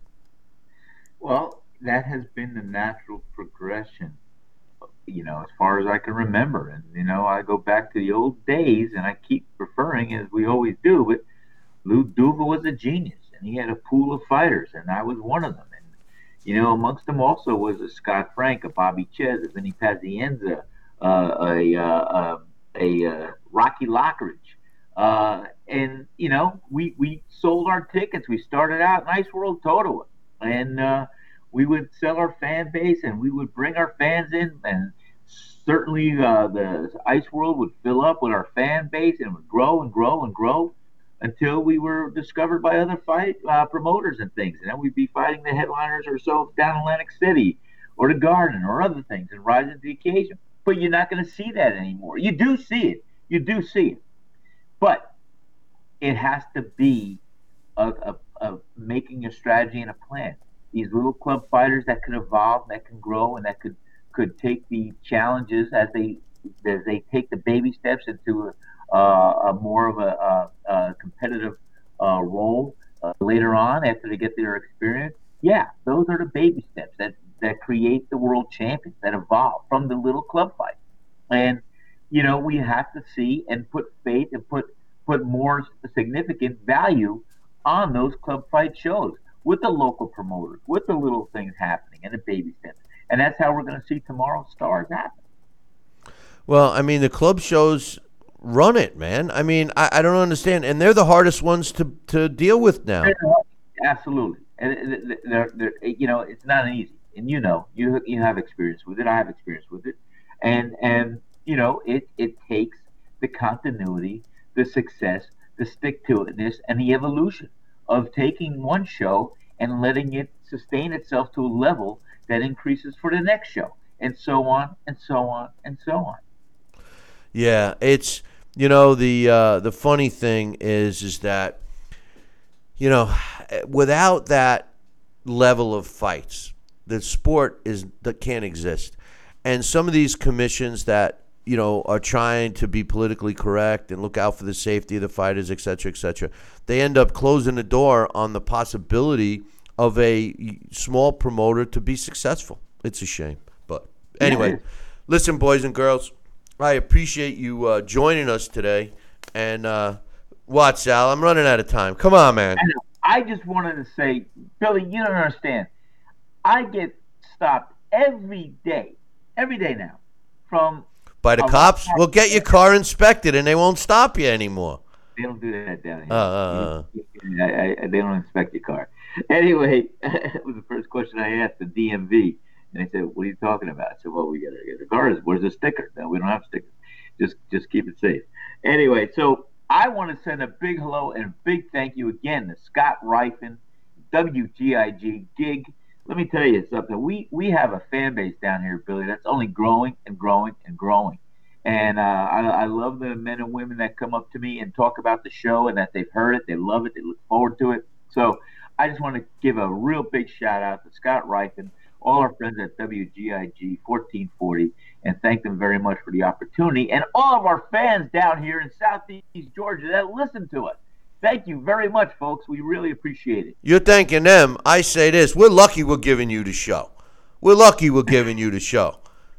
Well, that has been the natural progression you know, as far as I can remember. And, you know, I go back to the old days and I keep referring as we always do, but Lou Duva was a genius and he had a pool of fighters and I was one of them. And, you know, amongst them also was a Scott Frank, a Bobby Czyz, a Vinny Pazienza, uh, a, uh, a, uh, Rocky Lockridge. Uh, and, you know, we, we sold our tickets. We started out Nice World Totowa. And, uh, we would sell our fan base and we would bring our fans in and certainly uh, the ice world would fill up with our fan base and would grow and grow and grow until we were discovered by other fight uh, promoters and things. And then we'd be fighting the headliners or so down atlantic city or the garden or other things and rising to the occasion. But you're not going to see that anymore. You do see it. You do see it. But it has to be a, a, a making a strategy and a plan these little club fighters that could evolve, that can grow, and that could could take the challenges as they as they take the baby steps into a, a more of a, a, a competitive uh, role uh, later on after they get their experience. Yeah, those are the baby steps that that create the world champions that evolve from the little club fight. And you know we have to see and put faith and put put more significant value on those club fight shows with the local promoters, with the little things happening and the baby steps. And that's how we're going to see tomorrow's stars happen. Well, I mean, the club shows run it, man. I mean, I, I don't understand. And they're the hardest ones to, to deal with now. Absolutely. And they're, they're, you know, it's not easy. And you know, you you have experience with it. I have experience with it. And and you know, it it takes the continuity, the success, the stick to itness, and the evolution of taking one show and letting it sustain itself to a level that increases for the next show, and so on and so on and so on. Yeah, it's you know the uh, the funny thing is is that you know without that level of fights, the sport is that can't exist, and some of these commissions that you know, are trying to be politically correct and look out for the safety of the fighters, et cetera, et cetera. They end up closing the door on the possibility of a small promoter to be successful. It's a shame. But anyway, listen, boys and girls, I appreciate you uh, joining us today. And uh, what, Sal? I'm running out of time. Come on, man. I just wanted to say, Billy, you don't understand. I get stopped every day, every day now, from by the oh, cops. Well, get your car inspected, and they won't stop you anymore. They don't do that down here. Uh, uh, uh. I, I, they don't inspect your car. Anyway, it was the first question I asked the DMV, and they said, "What are you talking about?" I said, "Well, we got to get the cars. Where's the sticker? No, we don't have stickers. Just just keep it safe." Anyway, so I want to send a big hello and a big thank you again to Scott Rifen, WGIG Gig let me tell you something. We we have a fan base down here, Billy, that's only growing and growing and growing. And uh, I, I love the men and women that come up to me and talk about the show and that they've heard it, they love it, they look forward to it. So I just want to give a real big shout out to Scott Rifen, all our friends at WGIG 1440, and thank them very much for the opportunity, and all of our fans down here in Southeast Georgia that listen to us. Thank you very much, folks. We really appreciate it. You're thanking them. I say this: we're lucky we're giving you the show. We're lucky we're giving you the show.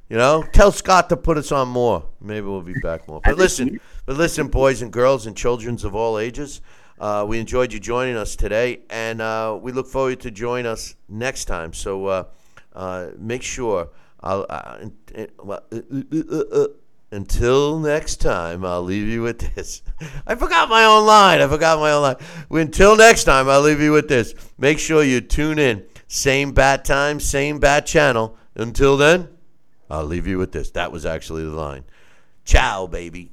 You know, tell Scott to put us on more. Maybe we'll be back more. But listen, but listen, boys and girls and childrens of all ages. Uh, we enjoyed you joining us today, and uh, we look forward to join us next time. So uh, uh make sure. I'll, uh, uh, until next time, I'll leave you with this. I forgot my own line. I forgot my own line. Until next time, I'll leave you with this. Make sure you tune in. Same bat time, same bat channel. Until then, I'll leave you with this. That was actually the line. Ciao, baby.